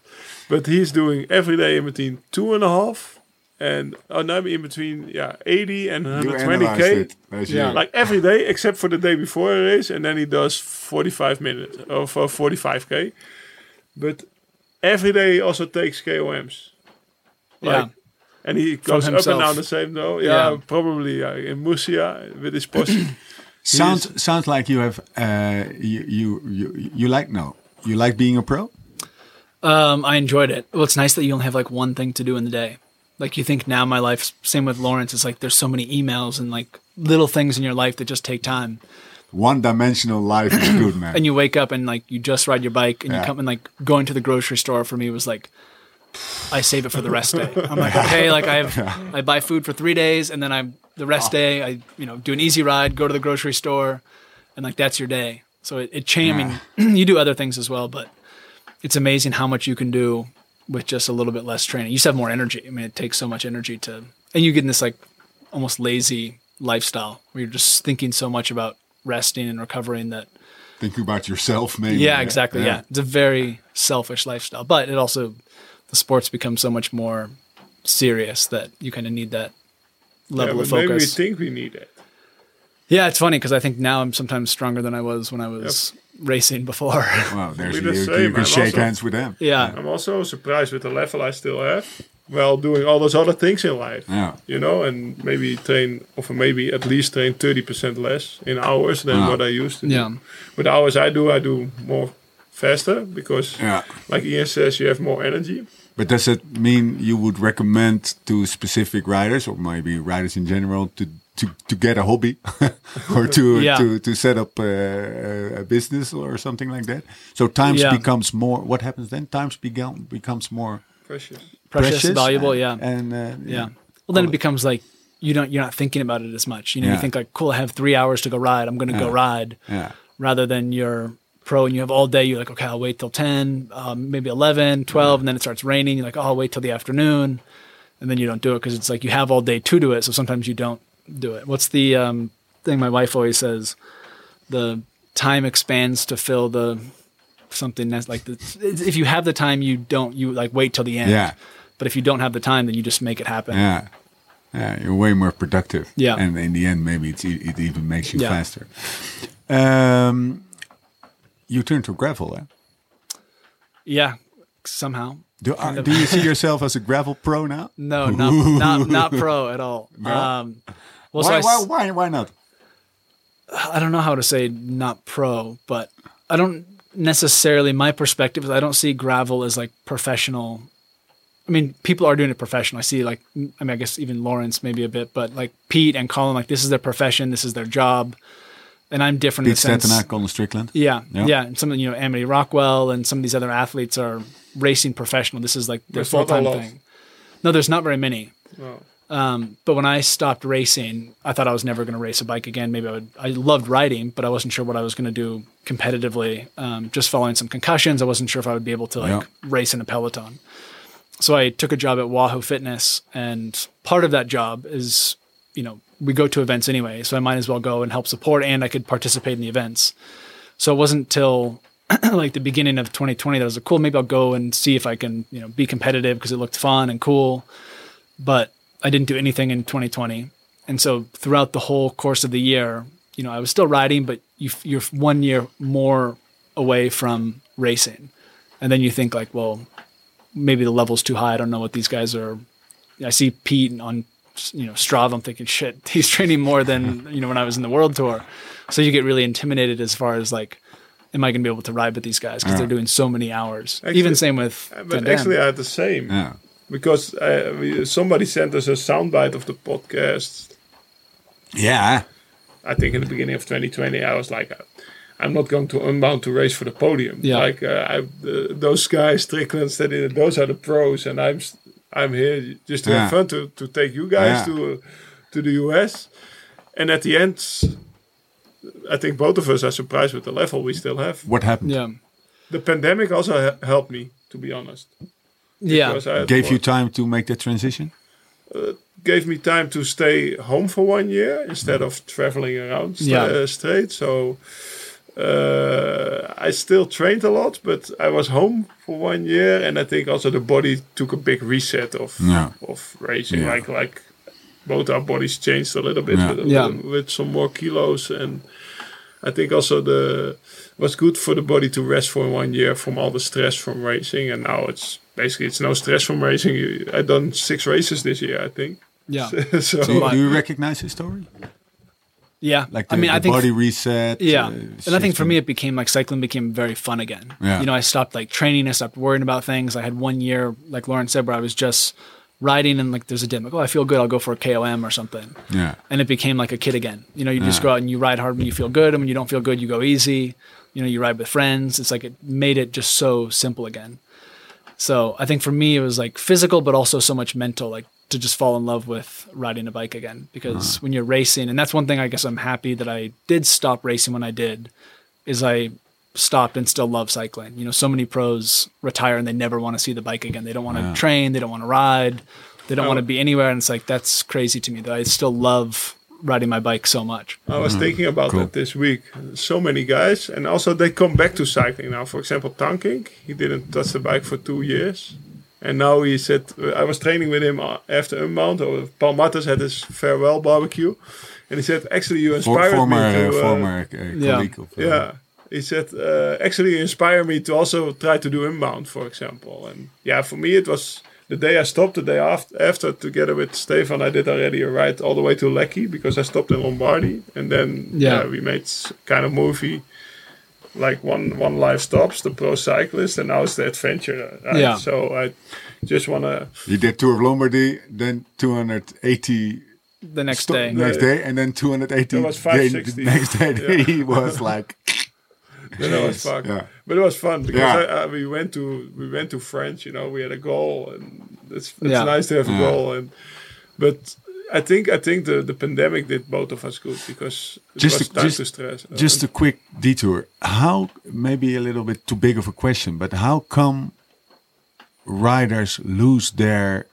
But he's doing every day in between two and a half and oh, no, in between yeah 80 and You analyzed 120k. it. Yeah. Like every day except for the day before a race, and then he does 45 minutes or for 45k. But every day he also takes KOMs. Like, yeah and he goes up and down the same though. Yeah, Yeah. probably uh, in Murcia with his posse. sounds sounds like you have uh, you, you you you like no you like being a pro. um i enjoyed it well it's nice that you only have like one thing to do in the day like you think now my life same with Laurens it's like there's so many emails and like little things in your life that just take time One dimensional life is good, man. and you wake up and like you just ride your bike and Yeah. you come and like going to the grocery store for me was like I save it for the rest day. I'm like, okay, like I have I buy food for three days and then I'm the rest day I you know do an easy ride, go to the grocery store, and like that's your day. So it, it changed. I mean, you do other things as well, but it's amazing how much you can do with just a little bit less training. You just have more energy. I mean, it takes so much energy to, and you get in this like almost lazy lifestyle where you're just thinking so much about resting and recovering that Thinking about yourself, maybe. yeah, exactly. Yeah. It's a very selfish lifestyle, but it also the sports become so much more serious that you kind of need that yeah, level but of maybe we focus. think we need it. yeah, it's funny because I think now I'm sometimes stronger than I was when I was racing before. Well, there's We're you, the same. you can I'm shake also- hands with them. yeah. I'm also surprised with the level I still have while doing all those other things in life. Yeah. You know, and maybe train, or maybe at least train 30% less in hours than what I used to Yeah. do. With hours I do, I do more faster because, Yeah. like Ian says, you have more energy. But does it mean you would recommend to specific riders, or maybe riders in general, to to, to get a hobby, or to Yeah. to to set up a, a business or something like that? So times Yeah. becomes more. What happens then? Times become becomes more Precious. Precious, valuable, and, yeah. and uh, Yeah. Well, then it becomes like you don't you're not thinking about it as much. You know, Yeah. you think like, cool, I have three hours to go ride. I'm going to go ride. yeah. Rather than you're pro and you have all day. You're like, okay, I'll wait till ten, um, maybe 11, 12, and then it starts raining. You're like, oh, I'll wait till the afternoon, and then you don't do it because it's like you have all day to do it. So sometimes you don't do it. What's the um, thing my wife always says? The time expands to fill the something that's like the, if you have the time, you don't you like wait till the end. Yeah. But if you don't have the time, then you just make it happen. Yeah. Yeah, you're way more productive. Yeah. And in the end, maybe it's, it even makes you Yeah. faster. Um, you turn to gravel, eh? Yeah, somehow. Do, uh, do you see yourself as a gravel pro now? No, not not not pro at all. Um, well, why, I s- why, why, why not? I don't know how to say not pro, but I don't necessarily. My perspective is I don't see gravel as like professional. I mean, people are doing it professional. I see like, I mean, I guess even Laurens maybe a bit, but like Pete and Colin, like this is their profession, this is their job, and I'm different Pete in the sense. Stetina, Colin Strickland. Yeah, Yeah. yeah, And some of you know Amity Rockwell and some of these other athletes are racing professional. This is like their full time thing. No, there's not very many. No. Um, but when I stopped racing, I thought I was never going to race a bike again. Maybe I would. I loved riding, but I wasn't sure what I was going to do competitively. Um, just following some concussions, I wasn't sure if I would be able to like Yeah. race in a peloton. So I took a job at Wahoo Fitness, and part of that job is, you know, we go to events anyway, so I might as well go and help support, and I could participate in the events. So it wasn't till like the beginning of 2020 that I was like, cool, maybe I'll go and see if I can, you know, be competitive because it looked fun and cool. But I didn't do anything in 2020, and so throughout the whole course of the year, you know, I was still riding, but you, you're one year more away from racing, and then you think like, well, maybe the level's too high. I don't know what these guys are. I see Pete on you know Strava. I'm thinking, shit, he's training more than you know when I was in the world tour. So you get really intimidated as far as like, am I going to be able to ride with these guys because Yeah. they're doing so many hours. Actually- Even same with Uh, But Damme. actually, I had the same Yeah. because uh, somebody sent us a soundbite of the podcast. Yeah. I think in the beginning of 2020, I was like, uh, I'm not going to Unbound to race for the podium. Yeah. Like uh, I, uh, those guys, Strickland, said it, those are the pros, and I'm s- I'm here just to Yeah. have fun to, to take you guys Yeah. to uh, to the US. And at the end, I think both of us are surprised with the level we still have. What happened? yeah, The pandemic also he- helped me, to be honest. yeah, I Gave you time to make that transition? gave me time to stay home for one year instead of traveling around st- Yeah. uh, straight. So uh, I still trained a lot, but I was home for one year, and I think also the body took a big reset of Yeah. of racing. Yeah. Like like both our bodies changed a little bit Yeah. with, Yeah. with some more kilos, and I think also the was good for the body to rest for one year from all the stress from racing, and now it's basically it's no stress from racing. You- I done six races this year, I think. yeah, so Do you, do you recognize his story? Yeah. Like the, I mean, the I think body reset? Yeah, uh, and I think for me, it became like cycling became very fun again. Yeah. You know, I stopped like training. I stopped worrying about things. I had one year, like Lauren said, where I was just riding and like there's a dim. Like, oh, I feel good. I'll go for a KOM or something. Yeah. And it became like a kid again. You know, you just Yeah. go out and you ride hard when you feel good, and when you don't feel good, you go easy. You know, you ride with friends. It's like it made it just so simple again. So I think for me, it was like physical, but also so much mental, like to just fall in love with riding a bike again. Because uh-huh. when you're racing, and that's one thing I guess I'm happy that I did stop racing when I did, is I stopped and still love cycling. You know, so many pros retire and they never want to see the bike again. They don't want to train, they don't want to ride, they don't want to be anywhere. And it's like, that's crazy to me that I still love riding my bike so much. I was mm-hmm. thinking about Cool. that this week. So many guys, and also they come back to cycling now. For example, Tankink, he didn't touch the bike for two years, and now he said I was training with him uh, after Unbound. Or Paul Martens had his farewell barbecue, and he said actually you For, inspired former me to. uh, former uh, yeah. colleague of, uh, yeah. He said, uh, actually, you inspire me to also try to do Unbound, for example. And yeah, for me, it was the day I stopped, the day after, after together with Stefan, I did already a ride all the way to Lecky because I stopped in Lombardy. And then Yeah. yeah. we made kind of movie like one one life stops, the pro cyclist, and now it's the adventure. Right? Yeah. So I just want to. You did Tour of Lombardy, then 280 The next sto- day. next day, and then 280 That was day- 560. next day. Yeah. He was like, That was fun. Yeah. But it was fun because Yeah. I, I, we went to we went to French. You know, we had a goal, and it's it's Yeah. nice to have a goal. And but I think I think the, the pandemic did both of us good because it Just was a- time just- to stress. Just a quick detour. How, maybe a little bit too big of a question, but how come riders lose their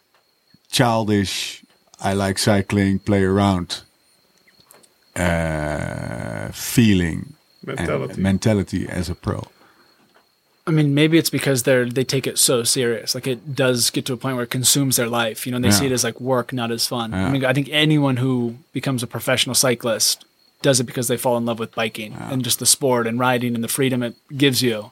childish, I like cycling, play around uh, feeling mentality. mentality as a pro? I mean, maybe it's because they're they take it so serious. Like it does get to a point where it consumes their life. You know, and they see it as like work, not as fun. Yeah. I mean, I think anyone who becomes a professional cyclist does it because they fall in love with biking and just the sport and riding and the freedom it gives you.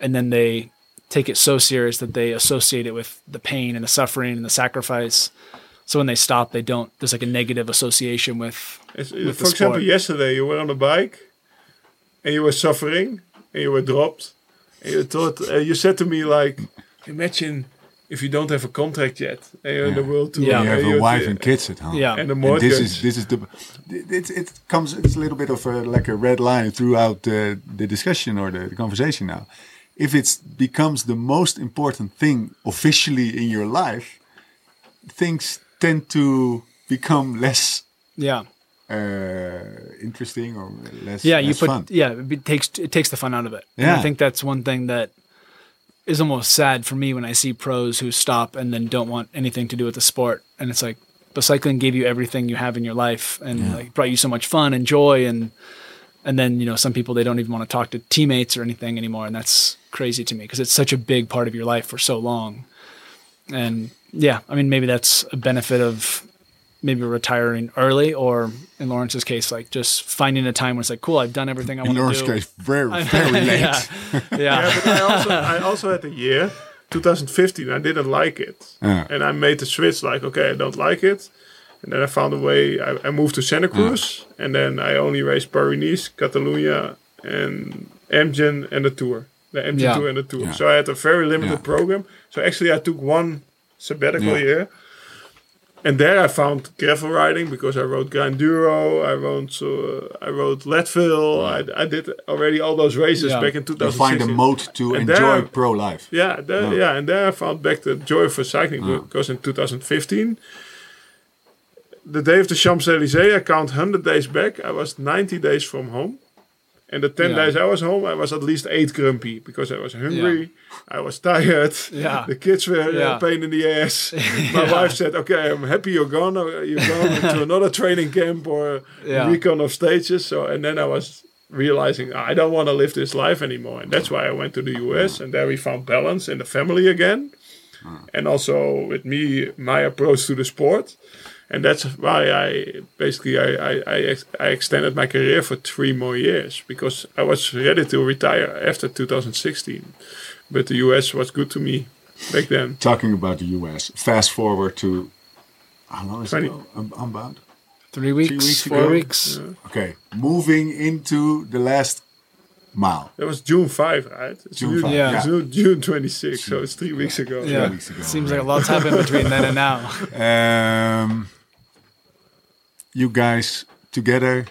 And then they take it so serious that they associate it with the pain and the suffering and the sacrifice. So when they stop, they don't. There's like a negative association with. It's- with for the example, yesterday you were on a bike and you were suffering and you were dropped. And you thought uh, you said to me like, imagine if you don't have a contract yet and you're in the world tour. Yeah. You have a you're- wife and kids at home. Yeah. and the And this is this is the it, it comes it's a little bit of a, like a red line throughout the, the discussion or the, the conversation now. If it becomes the most important thing officially in your life, things tend to become less Yeah. Uh, interesting or less. yeah you put fun. yeah it takes it takes the fun out of it and Yeah. i think that's one thing that is almost sad for me when i see pros who stop and then don't want anything to do with the sport and it's like but cycling gave you everything you have in your life and like brought you so much fun and joy and and then you know some people they don't even want to talk to teammates or anything anymore and that's crazy to me because it's such a big part of your life for so long and yeah, I mean, maybe that's a benefit of maybe retiring early, or in Laurens's case, like just finding a time where it's like, cool, I've done everything I In want to Laurens's do. case, very, very late. yeah, yeah, Yeah, but I also I also had a year, 2015. I didn't like it, Yeah. and I made the switch. Like, okay, I don't like it, and then I found a way. I, I moved to Santa Cruz, and then I only raced Paris-Nice, Catalunya, and Amgen and the Tour, the Amgen Yeah. Tour and the Tour. Yeah. So I had a very limited Yeah. program. So actually, I took one sabbatical Yeah. year. And there I found gravel riding because I rode Grinduro, I rode uh, I rode Leadville, I, I did already all those races Yeah. back in You 2016. find a mode to And enjoy there- pro life. Yeah, there, yeah, and there I found back the joy for cycling because in 2015, the day of the Champs Elysees, I count 100 days back. I was 90 days from home, and the 10 Yeah. days I was home, I was at least eight grumpy because I was hungry, I was tired, Yeah. the kids were uh, Yeah. a pain in the ass. My wife said, "Okay, I'm happy you're gone. Uh, you're going to another training camp or Yeah. recon of stages." So, and then I was realizing I don't want to live this life anymore, and that's why I went to the US, and there we found balance in the family again, ah. and also with me, my approach to the sport, and that's why I basically I I, I, ex- I extended my career for three more years because I was ready to retire after 2016, but the US was good to me back then. Talking about the US, fast forward to how long is 20. it? ago? Um, Unbound? three weeks, weeks four ago. weeks. Okay, moving into the last mile. That was June 5, right? It's June June, 5, yeah. it's June, June 26, so it's three weeks ago. Yeah, weeks ago seems like a lot's happened between then and now. Um, you guys together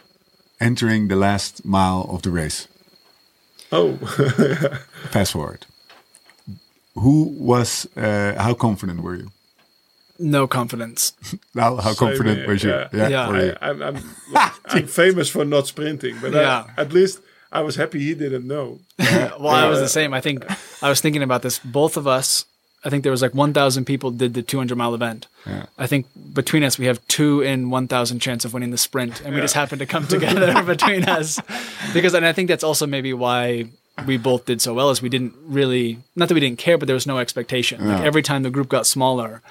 entering the last mile of the race. Oh, Fast forward. Who was? Uh, how confident were you? No confidence. How, how Same confident here, was you? yeah. Yeah. were you? I, I'm, I'm, I'm ah, famous for not sprinting, but uh, Yeah. I, at least I was happy he didn't know. Well, I was uh, the same. I think I was thinking about this. Both of us, I think there was like 1,000 people did the 200 mile event. Yeah. I think between us, we have two in 1,000 chance of winning the sprint, and we just happened to come together between us. Because, and I think that's also maybe why we both did so well, is we didn't really, not that we didn't care, but there was no expectation. Like every time the group got smaller,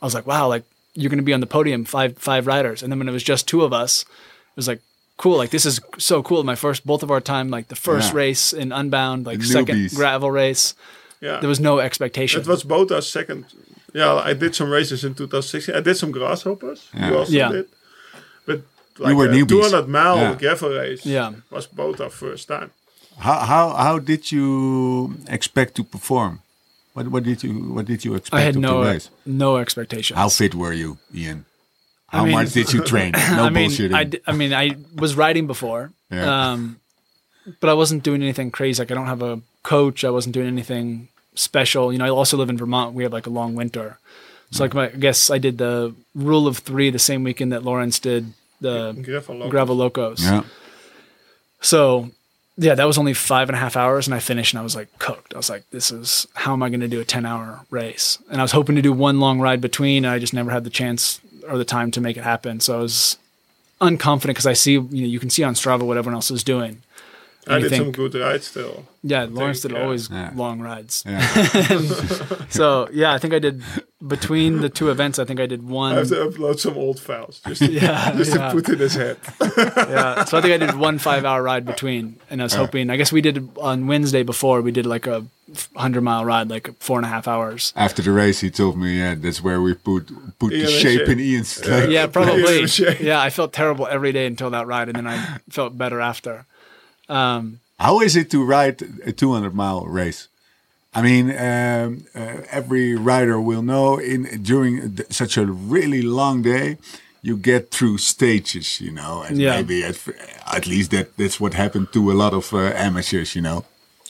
I was like, wow, like you're going to be on the podium, five five riders, and then when it was just two of us, it was like. Cool, like this is so cool. My first, both of our time, like the first Yeah. race in Unbound, like The second newbies. gravel race. Yeah, There was no expectation. it was both our second. Yeah, I did some races in 2016. I did some grasshoppers. Yeah. You also Yeah. did, but like were a newbies. 200 mile Yeah. gravel race. Yeah. was both our first time. How how how did you expect to perform? What what did you what did you expect I had no race? no expectations. How fit were you, Ian? How mean- much did you train? No I mean, bullshitting. I, d- I mean, I was riding before, Yeah. um, but I wasn't doing anything crazy. Like I don't have a coach. I wasn't doing anything special. You know, I also live in Vermont. We have like a long winter, so like my, I guess I did the rule of three the same weekend that Laurens did the Gravel locals. locos. yeah. So yeah, that was only five and a half hours, and I finished, and I was like cooked. I was like, "This is how am I going to do a ten hour race?" And I was hoping to do one long ride between, and I just never had the chance or the time to make it happen. So I was unconfident because I see, you know, you can see on Strava what everyone else is doing. I And you did some good rides still. Yeah, Laurens did yeah. always Yeah. long rides. Yeah. So yeah, I think I did between the two events. I think I did one. I have to upload some old files just, yeah, just yeah. to put in his head. yeah. So I think I did one five hour ride between, and I was hoping. I guess we did on Wednesday before. We did like a hundred mile ride, like four and a half hours. After the race, he told me, "Yeah, that's where we put put Ian the shape shape. in Ian's leg." Yeah, probably. Yeah, I felt terrible every day until that ride, and then I felt better after. Um, How is it to ride a 200 mile race? I mean, um, uh, every rider will know in during such a really long day, you get through stages, you know, and Yeah. maybe at, at least that that's what happened to a lot of uh, amateurs, you know.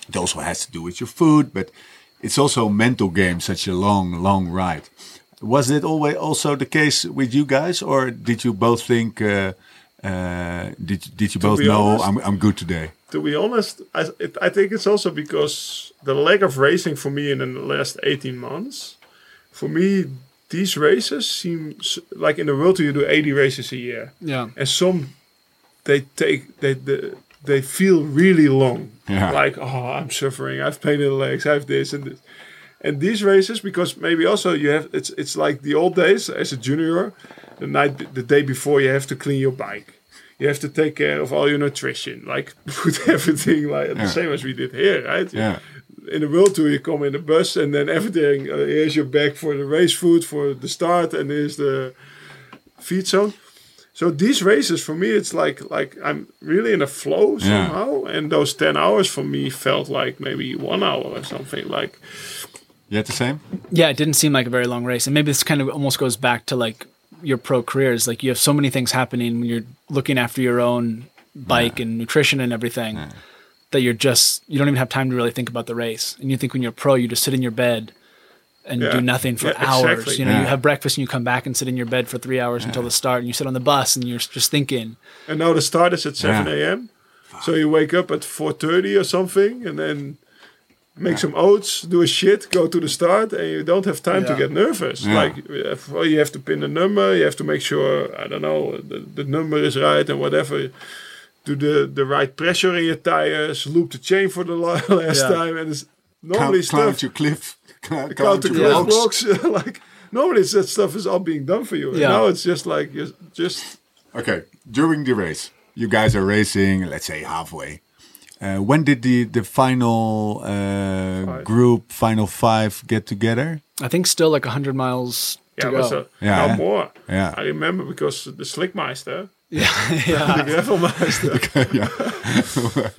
It also has to do with your food, but it's also a mental game. Such a long, long ride. Was it always also the case with you guys, or did you both think? Uh, uh, did did you both know honest- I'm I'm good today? to be honest, I, it, I think it's also because the lack of racing for me in the last 18 months, for me, these races seem like in the world you do 80 races a year. yeah, And some, they take, they, they, they feel really long. Yeah. Like, oh, I'm suffering. I've pain in the legs. I have this and this. And these races, because maybe also you have it's it's like the old days as a junior, the night the day before you have to clean your bike. You have to take care of all your nutrition, like put everything like the same as we did here, right? Yeah. In the world tour, you come in the bus and then everything. Uh, here's your bag for the race food for the start, and here's the feed zone. So these races for me, it's like like I'm really in a flow Yeah. somehow, and those ten hours for me felt like maybe one hour or something. Like You had the same? Yeah, it didn't seem like a very long race, and maybe this kind of almost goes back to like your pro careers. Like you have so many things happening when you're looking after your own bike and nutrition and everything that you're just you don't even have time to really think about the race. And you think when you're pro, you just sit in your bed and Yeah. do nothing for Yeah, hours. exactly. You know, you have breakfast and you come back and sit in your bed for three hours until the start, and you sit on the bus and you're just thinking. And now the start is at 7 Yeah. a.m. So you wake up at 4.30 or something and then make some oats, do a shit, go to the start and you don't have time to get nervous. Yeah. Like, well, you have to pin the number, you have to make sure, I don't know, the, the number is right and whatever. Do the, the right pressure in your tires, loop the chain for the last Yeah. time. And it's normally Climb, climb stuff, to cliff. Climb, climb count the to cliff rocks. blocks. like, normally that stuff is all being done for you. And Yeah. now it's just like, you just Okay, during the race, you guys are racing, let's say halfway. Uh, when did the the final uh, group, final five, get together? I think still like hundred miles to Yeah, go. a, Yeah, no more. Yeah. I remember because the Slickmeister, yeah, yeah. the yeah. Gravelmeister,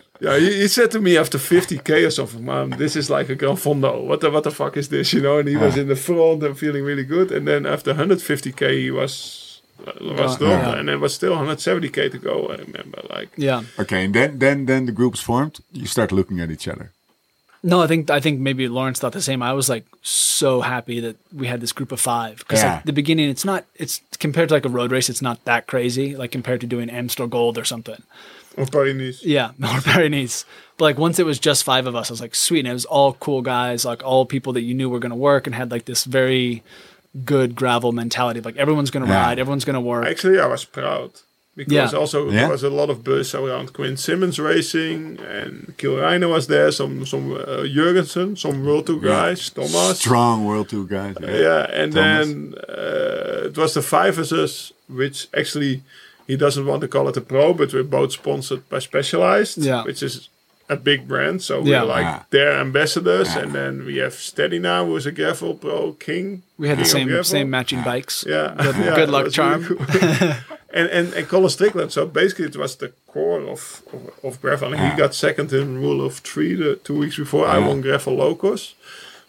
yeah, he, he said to me after 50k or something, "Man, this is like a Gran Fondo. What the what the fuck is this?" You know, and he was in the front and feeling really good. And then after 150k, he was was done, yeah. and it was still 170k to go. I remember, like, yeah. Okay, and then then then the group's formed. You start looking at each other. No, I think I think maybe Lawrence thought the same. I was like so happy that we had this group of five because Yeah. at the beginning, it's not. It's compared to like a road race, it's not that crazy. Like compared to doing Amstel Gold or something. or Paris. Yeah, or Pyrenees. But like once it was just five of us, I was like, sweet. And it was all cool guys, like all people that you knew were going to work and had like this very good gravel mentality. Like everyone's going to Yeah. ride, everyone's going to work. Actually, I was proud because Yeah. also Yeah? there was a lot of buzz around Quinn Simmons racing and Kiel Reijnen was there. Some some uh, Jurgensen, some World Tour guys, Thomas. Strong World Tour guys. Yeah. Yeah, and Thomas. then uh, it was the five of us, which actually he doesn't want to call it a pro, but we're both sponsored by Specialized, Yeah. which is a big brand. So Yeah. we're like Ah. their ambassadors, and then we have Steady now, who's a gravel pro king. We had the king of same same matching bikes. Yeah, Good, Yeah, good luck charm. really cool. and, and and Colin Strickland. So basically, it was the core of of, of gravel. And he got second in rule of three the two weeks before. I won gravel locos.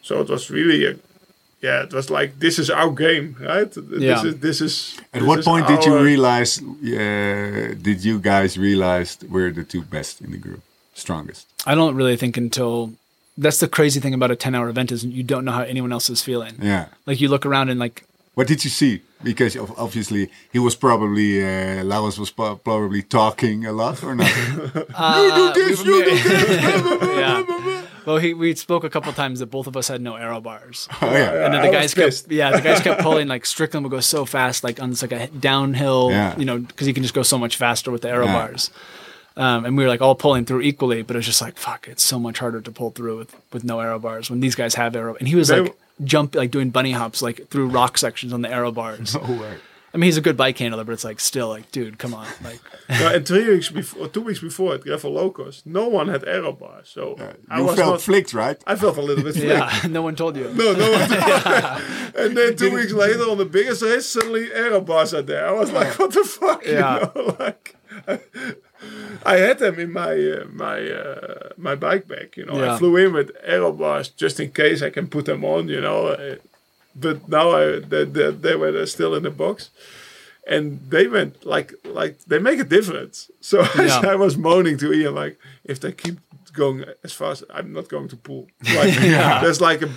So it was really a yeah. It was like this is our game, right? Yeah. This is this is. At this what is point did you our- realize? Uh, did you guys realize we're the two best in the group, strongest? I don't really think until that's the crazy thing about a 10 hour event is you don't know how anyone else is feeling. Yeah. Like you look around and like, What did you see? Because obviously he was probably uh, Laos was probably talking a lot or not. you do this, you do this. yeah. Well, he, we spoke a couple times that both of us had no aero bars. oh yeah. and then the was guys kept yeah the guys kept pulling like strickland would go so fast like on this like a downhill Yeah. you know because he can just go so much faster with the aero Yeah. bars um, and we were like all pulling through equally but it was just like fuck it's so much harder to pull through with with no aero bars when these guys have aero and he was They like jump like doing bunny hops like through rock sections on the aero bars Oh, right. i mean he's a good bike handler but it's like still like dude come on like No, and three weeks before, or two weeks before at Gravel Locos, no one had aero bars. So I You was felt not, flicked, right? I felt a little bit flicked. yeah no one told you No, no one. and then two weeks later, on the biggest race, suddenly aero bars are there. I was like, "What the fuck?" You Yeah. know, like I had them in my uh, my uh, my bike bag. You know, Yeah. I flew in with aero bars just in case I can put them on. You know, uh, but now I they, they, they were still in the box. And they went like like they make a difference. So Yeah. I was moaning to Ian like, if they keep going as fast, I'm not going to pull. Like there's like a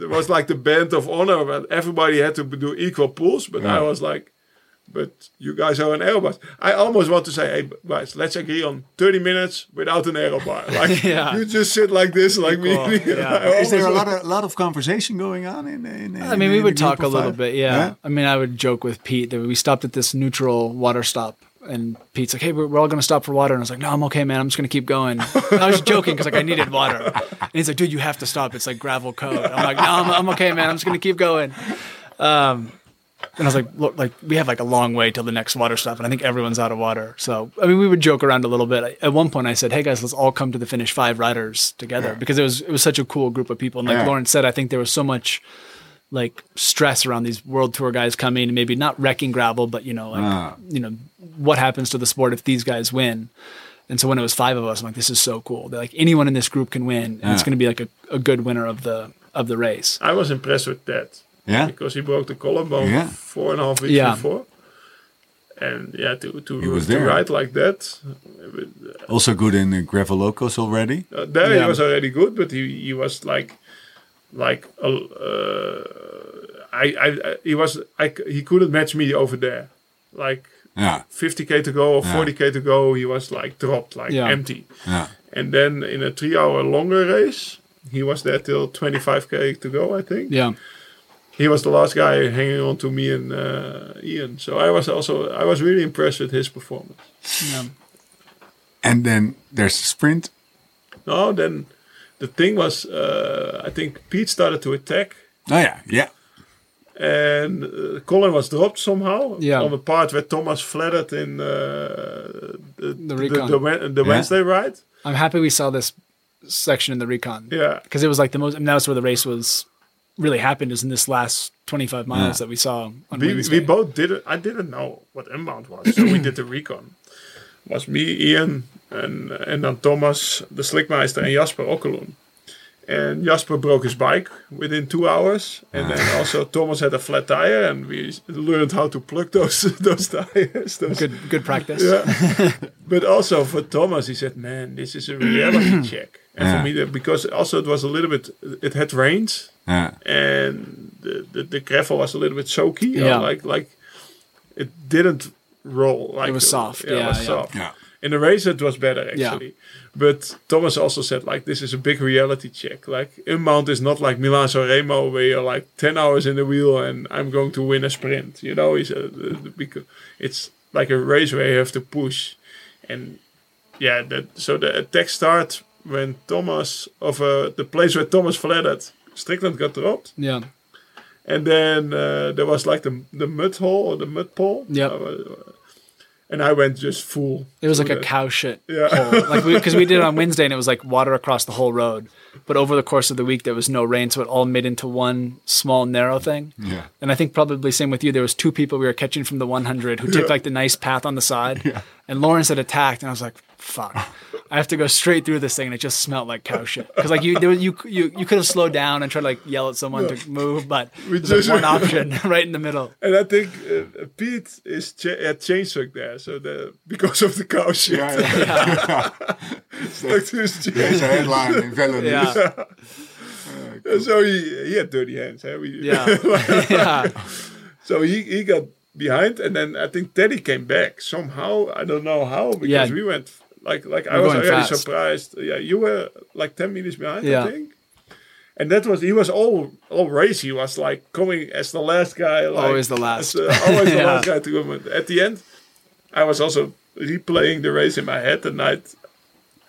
it was like the band of honor, but everybody had to do equal pulls. But I was like, but you guys are an aero bar. I almost want to say, hey guys, let's agree on 30 minutes without an aero bar. Like Yeah. you just sit like this, like me. Equal, yeah. Is there a lot of lot of conversation going on in? in, in I mean, we would talk a of little bit, yeah. I mean, I would joke with Pete that we stopped at this neutral water stop and Pete's like, "Hey, we're, we're all gonna stop for water," and I was like, "No, I'm okay, man. I'm just gonna keep going." And I was joking because like I needed water, and he's like, "Dude, you have to stop. It's like gravel code." I'm like, "No, I'm, I'm okay, man. I'm just gonna keep going." Um, and I was like, "Look, like we have like a long way till the next water stop, and I think everyone's out of water." So I mean, we would joke around a little bit. At one point, I said, "Hey guys, let's all come to the finish five riders together," because it was it was such a cool group of people. And like Yeah. Lauren said, I think there was so much like stress around these world tour guys coming and maybe not wrecking gravel, but you know, like Ah. you know, what happens to the sport if these guys win? And so when it was five of us, I'm like, this is so cool. They're like anyone in this group can win, and it's going to be like a, a good winner of the of the race. I was impressed with that Yeah. because he broke the collarbone Yeah. four and a half weeks Yeah. before. And yeah, to to, He was to there. ride like that, Also good in the gravel locos already. uh, there Yeah. he was already good, but he, he was like, like, uh, I, I, I, he was, I, c- he couldn't match me over there. Like Yeah. 50k to go or Yeah. 40k to go, he was like dropped, like Yeah. empty. Yeah. And then in a three-hour longer race, he was there till 25k to go, I think. Yeah, He was the last guy hanging on to me and uh, Ian. So I was also, I was really impressed with his performance. yeah, And then there's the sprint. No, then the thing was, uh, I think Pete started to attack. Oh yeah. Yeah. and uh, Colin was dropped somehow Yeah. on the part where Thomas flattered in uh, the, the, recon. the, Wed- the Yeah. Wednesday ride. I'm happy we saw this section in the recon. Yeah. because it was like the most. I mean, that was where the race was really happened. Is in this last 25 miles Yeah. that we saw on We, Wednesday. we both didn't. I didn't know what Unbound was, so we did the recon. It was me, Ian, and and then Thomas, the Slickmeister, and Jasper Ockeloen. And Jasper broke his bike within two hours, and then ah. also Thomas had a flat tire, and we learned how to plug those those tires. Those, good good practice. Yeah. but also for Thomas, he said, "Man, this is a reality check." And Yeah. for me, that- because also it was a little bit, it had rained, Yeah. and the, the, the gravel was a little bit soaky. you know, Yeah. like like it didn't roll. Like It was uh, soft, it yeah, was yeah. soft. Yeah. In the race, it was better actually. Yeah. actually. But Thomas also said like this is a big reality check. Like Unbound is not like Milan San Remo where you're like ten hours in the wheel and I'm going to win a sprint. You know, he uh, said uh, because it's like a race where you have to push, and yeah, that so the attack starts when Thomas of uh, the place where Thomas flattered. Strickland got dropped, yeah, and then uh, there was like the the mud hole or the mud pole. Yep. Uh, and I went just full. It was like a cow shit Yeah. hole. Like because we, did it on Wednesday and it was like water across the whole road. But over the course of the week there was no rain, so it all made into one small narrow thing. Yeah. And I think probably same with you. There was two people we were catching from the 100 who took like the nice path on the side, Yeah. and Laurens had attacked, and I was like, "Fuck, I have to go straight through this thing," and it just smelled like cow shit. Because like you, there was, you, you, you could have slowed down and tried to like yell at someone to move, but We just- like one option right in the middle. And I think uh, Pete is cha- had chain stuck there, so the because of the cow shit. Yeah. yeah. stuck to his chain. There's a headline in VeloNews. Yeah, So he, he had dirty hands. Huh? We, yeah, yeah. So he, he got behind, and then I think Teddy came back somehow. I don't know how because Yeah. we went like like I We're was going already fast. surprised. Yeah, you were like ten meters behind, Yeah. I think. And that was he was all all race. He was like coming as the last guy. Like, Always the last. as, uh, always the Yeah. last guy to come. At the end, I was also replaying the race in my head the night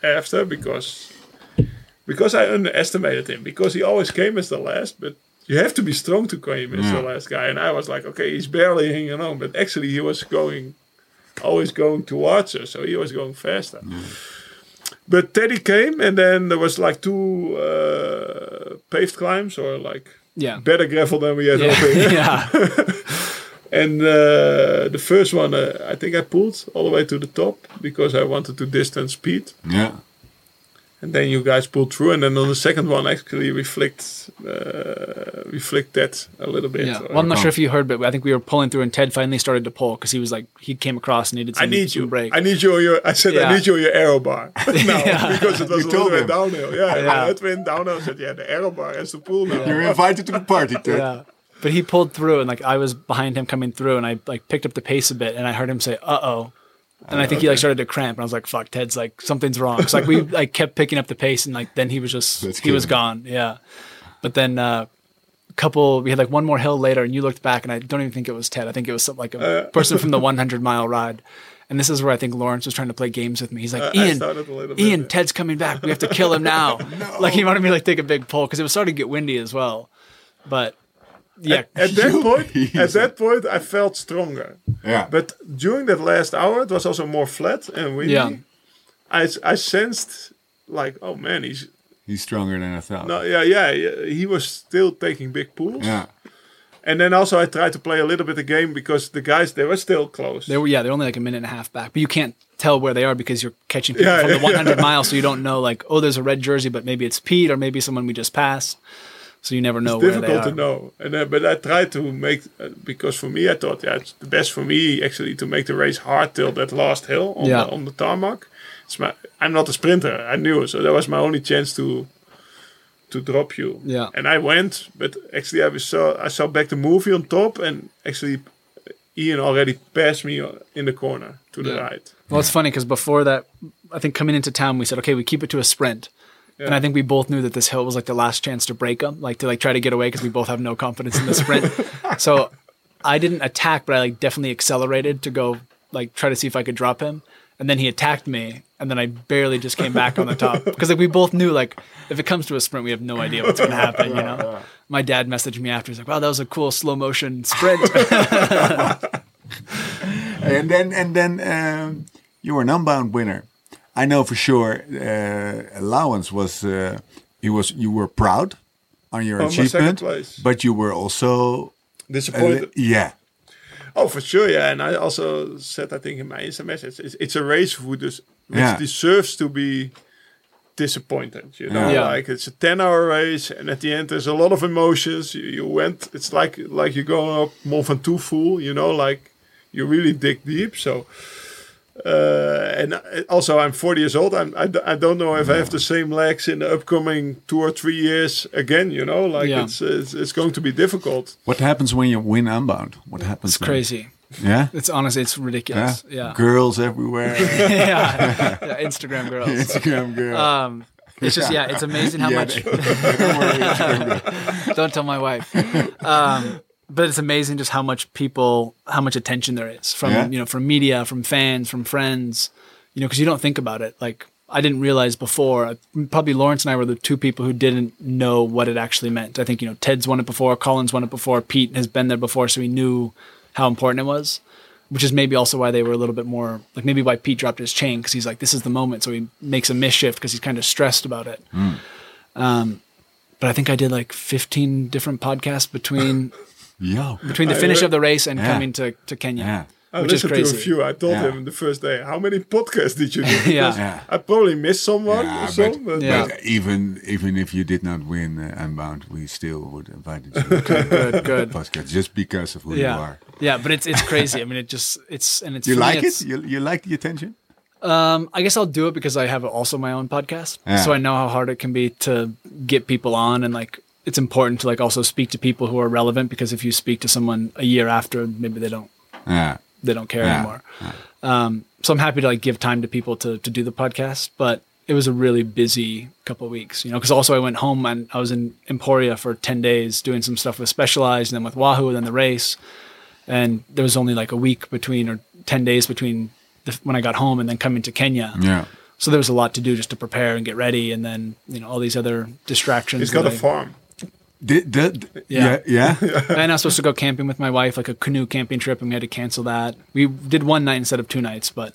after because because I underestimated him because he always came as the last, but you have to be strong to claim as the last guy. And I was like, okay, he's barely hanging on, but actually he was going, always going towards us, so he was going faster. But Teddy came, and then there was like two uh, paved climbs or like Yeah. better gravel than we had Yeah. hoping. yeah. And uh, the first one, uh, I think I pulled all the way to the top because I wanted to distance Pete. Yeah. And then you guys pulled through, and then on the second one, actually, we flicked, uh, we flicked that a little bit. Yeah. Well, I'm not sure if you heard, but I think we were pulling through, and Ted finally started to pull because he was like he came across and needed some, I need some you. break. I need you. on Your, I said, Yeah. I need you on your aero bar now Yeah. because it was You a little told bit downhill. Yeah, Yeah. yeah. Edwin downhill I said, yeah, the aero bar has to pull now. You're invited to the party, Ted. yeah. But he pulled through, and like I was behind him coming through, and I like picked up the pace a bit, and I heard him say, "Uh oh," and I think he like started to cramp, and I was like, "Fuck, Ted's like something's wrong." Like we like kept picking up the pace, and like then he was just That's he was gone. Yeah. But then uh, a couple, we had like one more hill later, and you looked back, and I don't even think it was Ted. I think it was some, like a person from the 100 mile ride. And this is where I think Laurens was trying to play games with me. He's like, Uh, Ian, little bit, Ian. Ted's coming back. We have to kill him now. Like he wanted me to like take a big pull because it was starting to get windy as well. But yeah, At that point, at that point, I felt stronger. Yeah. But during that last hour, it was also more flat and windy. Yeah. I, I sensed like, oh man, he's He's stronger than I thought. no, yeah, yeah, yeah, he was still taking big pulls. Yeah. And then also I tried to play a little bit the game because the guys they were still close. they were yeah they're only like a minute and a half back, but you can't tell where they are because you're catching people Yeah, from the yeah, 100 miles, so you don't know like oh there's a red jersey, but maybe it's Pete or maybe someone we just passed. So you never know where they difficult to know. And uh, but I tried to make uh, because for me I thought yeah it's the best for me actually to make the race hard till that last hill on Yeah. the, on the tarmac. It's my I'm not a sprinter. I knew so that was my only chance to to drop you. Yeah. And I went, but actually I saw I saw back the movie on top and actually Ian already passed me uh, in the corner to the Yeah. right. Well, it's funny because before that, I think coming into town, we said, okay, we keep it to a sprint. And I think we both knew that this hill was like the last chance to break them, like to like try to get away because we both have no confidence in the sprint. so I didn't attack, but I like definitely accelerated to go like try to see if I could drop him. And then he attacked me, and then I barely just came back on the top because like we both knew like if it comes to a sprint, we have no idea what's going to happen. You know, my dad messaged me after. He's like, "Wow, that was a cool slow motion sprint." And then and then um, you were an unbound winner. I know for sure. Uh, allowance was uh, he was you were proud on your On achievement, place. but you were also Disappointed. li- yeah Oh, for sure, yeah. And I also said, I think in my Insta message, it's, it's a race who des- which Yeah. deserves to be disappointed. You know, Yeah. Yeah. like it's a ten-hour race, and at the end, there's a lot of emotions. You, you went. It's like like you go going up Mont Ventoux full. You know, like you really dig deep. So. Uh, and also, I'm 40 years old. I'm, I, d- I don't know if I have the same legs in the upcoming two or three years again. You know, like Yeah. it's, it's it's going to be difficult. What happens when you win unbound? What happens? it's then? crazy. Yeah. It's honestly, it's ridiculous. Yeah. yeah. Girls everywhere. yeah. yeah. Instagram girls. Instagram girls. Um, it's just yeah, it's amazing how Yeah, much. don't worry, Instagram girl. don't tell my wife. Um, but it's amazing just how much people, how much attention there is from Yeah. you know from media, from fans, from friends. You know, because you don't think about it. Like I didn't realize before. Probably Laurens and I were the two people who didn't know what it actually meant. I think you know Ted's won it before, Colin's won it before, Pete has been there before, so he knew how important it was. Which is maybe also why they were a little bit more like maybe why Pete dropped his chain because he's like this is the moment, so he makes a misshift because he's kind of stressed about it. Um, but I think I did like 15 different podcasts between Yo. between the finish of the race and Yeah. coming to, to Kenya, Yeah. I which is listened to crazy. a few. I told Yeah. him the first day, how many podcasts did you do? Yeah. Yeah. I probably missed someone Yeah, or so. but- But, Yeah. But even even if you did not win uh, Unbound, we still would invite you to Good, good. podcast just because of who you Yeah, are. yeah, but it's it's crazy. I mean, it just it's and it's You for like it's- it? You, you like the attention? Um, I guess I'll do it because I have also my own podcast, Yeah. so I know how hard it can be to get people on, and like it's important to like also speak to people who are relevant because if you speak to someone a year after, maybe they don't Yeah. they don't care Yeah. anymore. Um, so I'm happy to like give time to people to to do the podcast, but it was a really busy couple of weeks, you know, because also I went home and I was in Emporia for 10 days doing some stuff with Specialized and then with Wahoo and then the race. And there was only like a week between or 10 days between the, when I got home and then coming to Kenya. Yeah. So there was a lot to do just to prepare and get ready. And then, you know, all these other distractions. he's got that a I- farm. Did, did, Yeah. yeah. Yeah. and I was supposed to go camping with my wife, like a canoe camping trip, and we had to cancel that. We did one night instead of two nights, but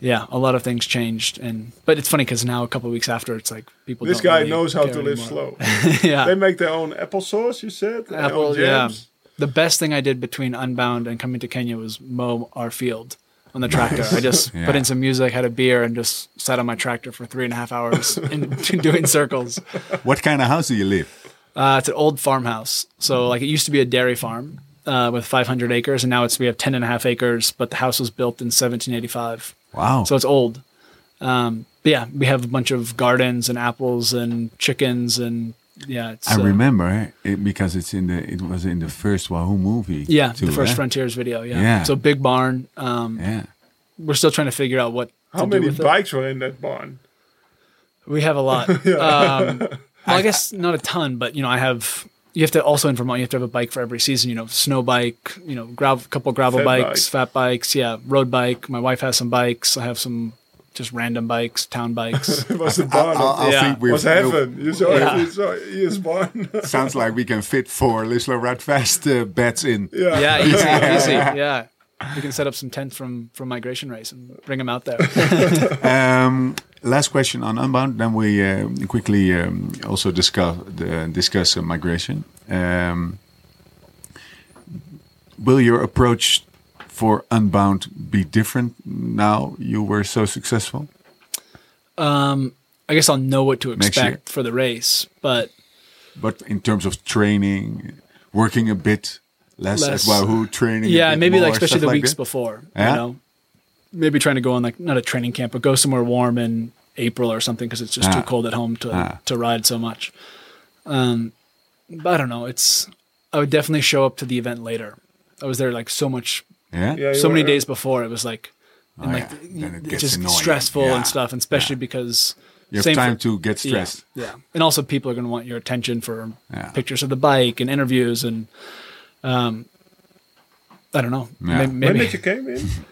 yeah, a lot of things changed. And but it's funny because now a couple of weeks after, it's like people. This don't guy really knows how care to live anymore. slow. yeah, They make their own applesauce, you said? their Apple. own Yeah, jams. the best thing I did between Unbound and coming to Kenya was mow our field on the tractor. I just Yeah. put in some music, had a beer, and just sat on my tractor for three and a half hours in, doing circles. What kind of house do you live? Uh, it's an old farmhouse. So like it used to be a dairy farm uh, with 500 acres, and now it's we have 10 and a half acres. But the house was built in 1785, Wow. so it's old. Um, but yeah, we have a bunch of gardens and apples and chickens and yeah. It's, I uh, remember it because it's in the it was in the first Wahoo movie. Yeah, too, the first eh? Frontiers video. Yeah. Yeah. So big barn. Um, Yeah. We're still trying to figure out what. How to do many with it. bikes were in that barn? We have a lot. um, well, I guess not a ton, but you know, I have you have to also in Vermont you have to have a bike for every season. You know, snow bike, you know, gravel, couple gravel Fat bikes, bike. fat bikes, yeah, road bike. My wife has some bikes. I have some just random bikes, town bikes. It was the I, barn. I, I Yeah. think we've, was heaven. You saw, Yeah. you saw he is born. sounds like we can fit four Lislo Radfest Fast uh, bets in. yeah. yeah, easy, easy. Yeah, we can set up some tents from from migration race and bring them out there. Um, last question on Unbound, then we uh, quickly um, also discuss the, discuss uh, migration. Um, will your approach for Unbound be different now you were so successful? Um, I guess I'll know what to expect for the race, but But in terms of training, working a bit less, Less. at Wahoo, training. yeah, maybe more, like especially the like weeks that? before. Yeah? You know, maybe trying to go on like not a training camp, but go somewhere warm in April or something because it's just Ah. too cold at home to Ah. to ride so much. Um, but I don't know. It's I would definitely show up to the event later. I was there like so much, Yeah, Yeah, so you many were- days before. It was like, and Oh, like yeah. the- it it's just annoying. stressful Yeah. and stuff, and especially because you have same time for- to get stressed. yeah, yeah. And also, people are going to want your attention for Yeah. pictures of the bike and interviews, and um, I don't know. Yeah. May- When Maybe, did you came in?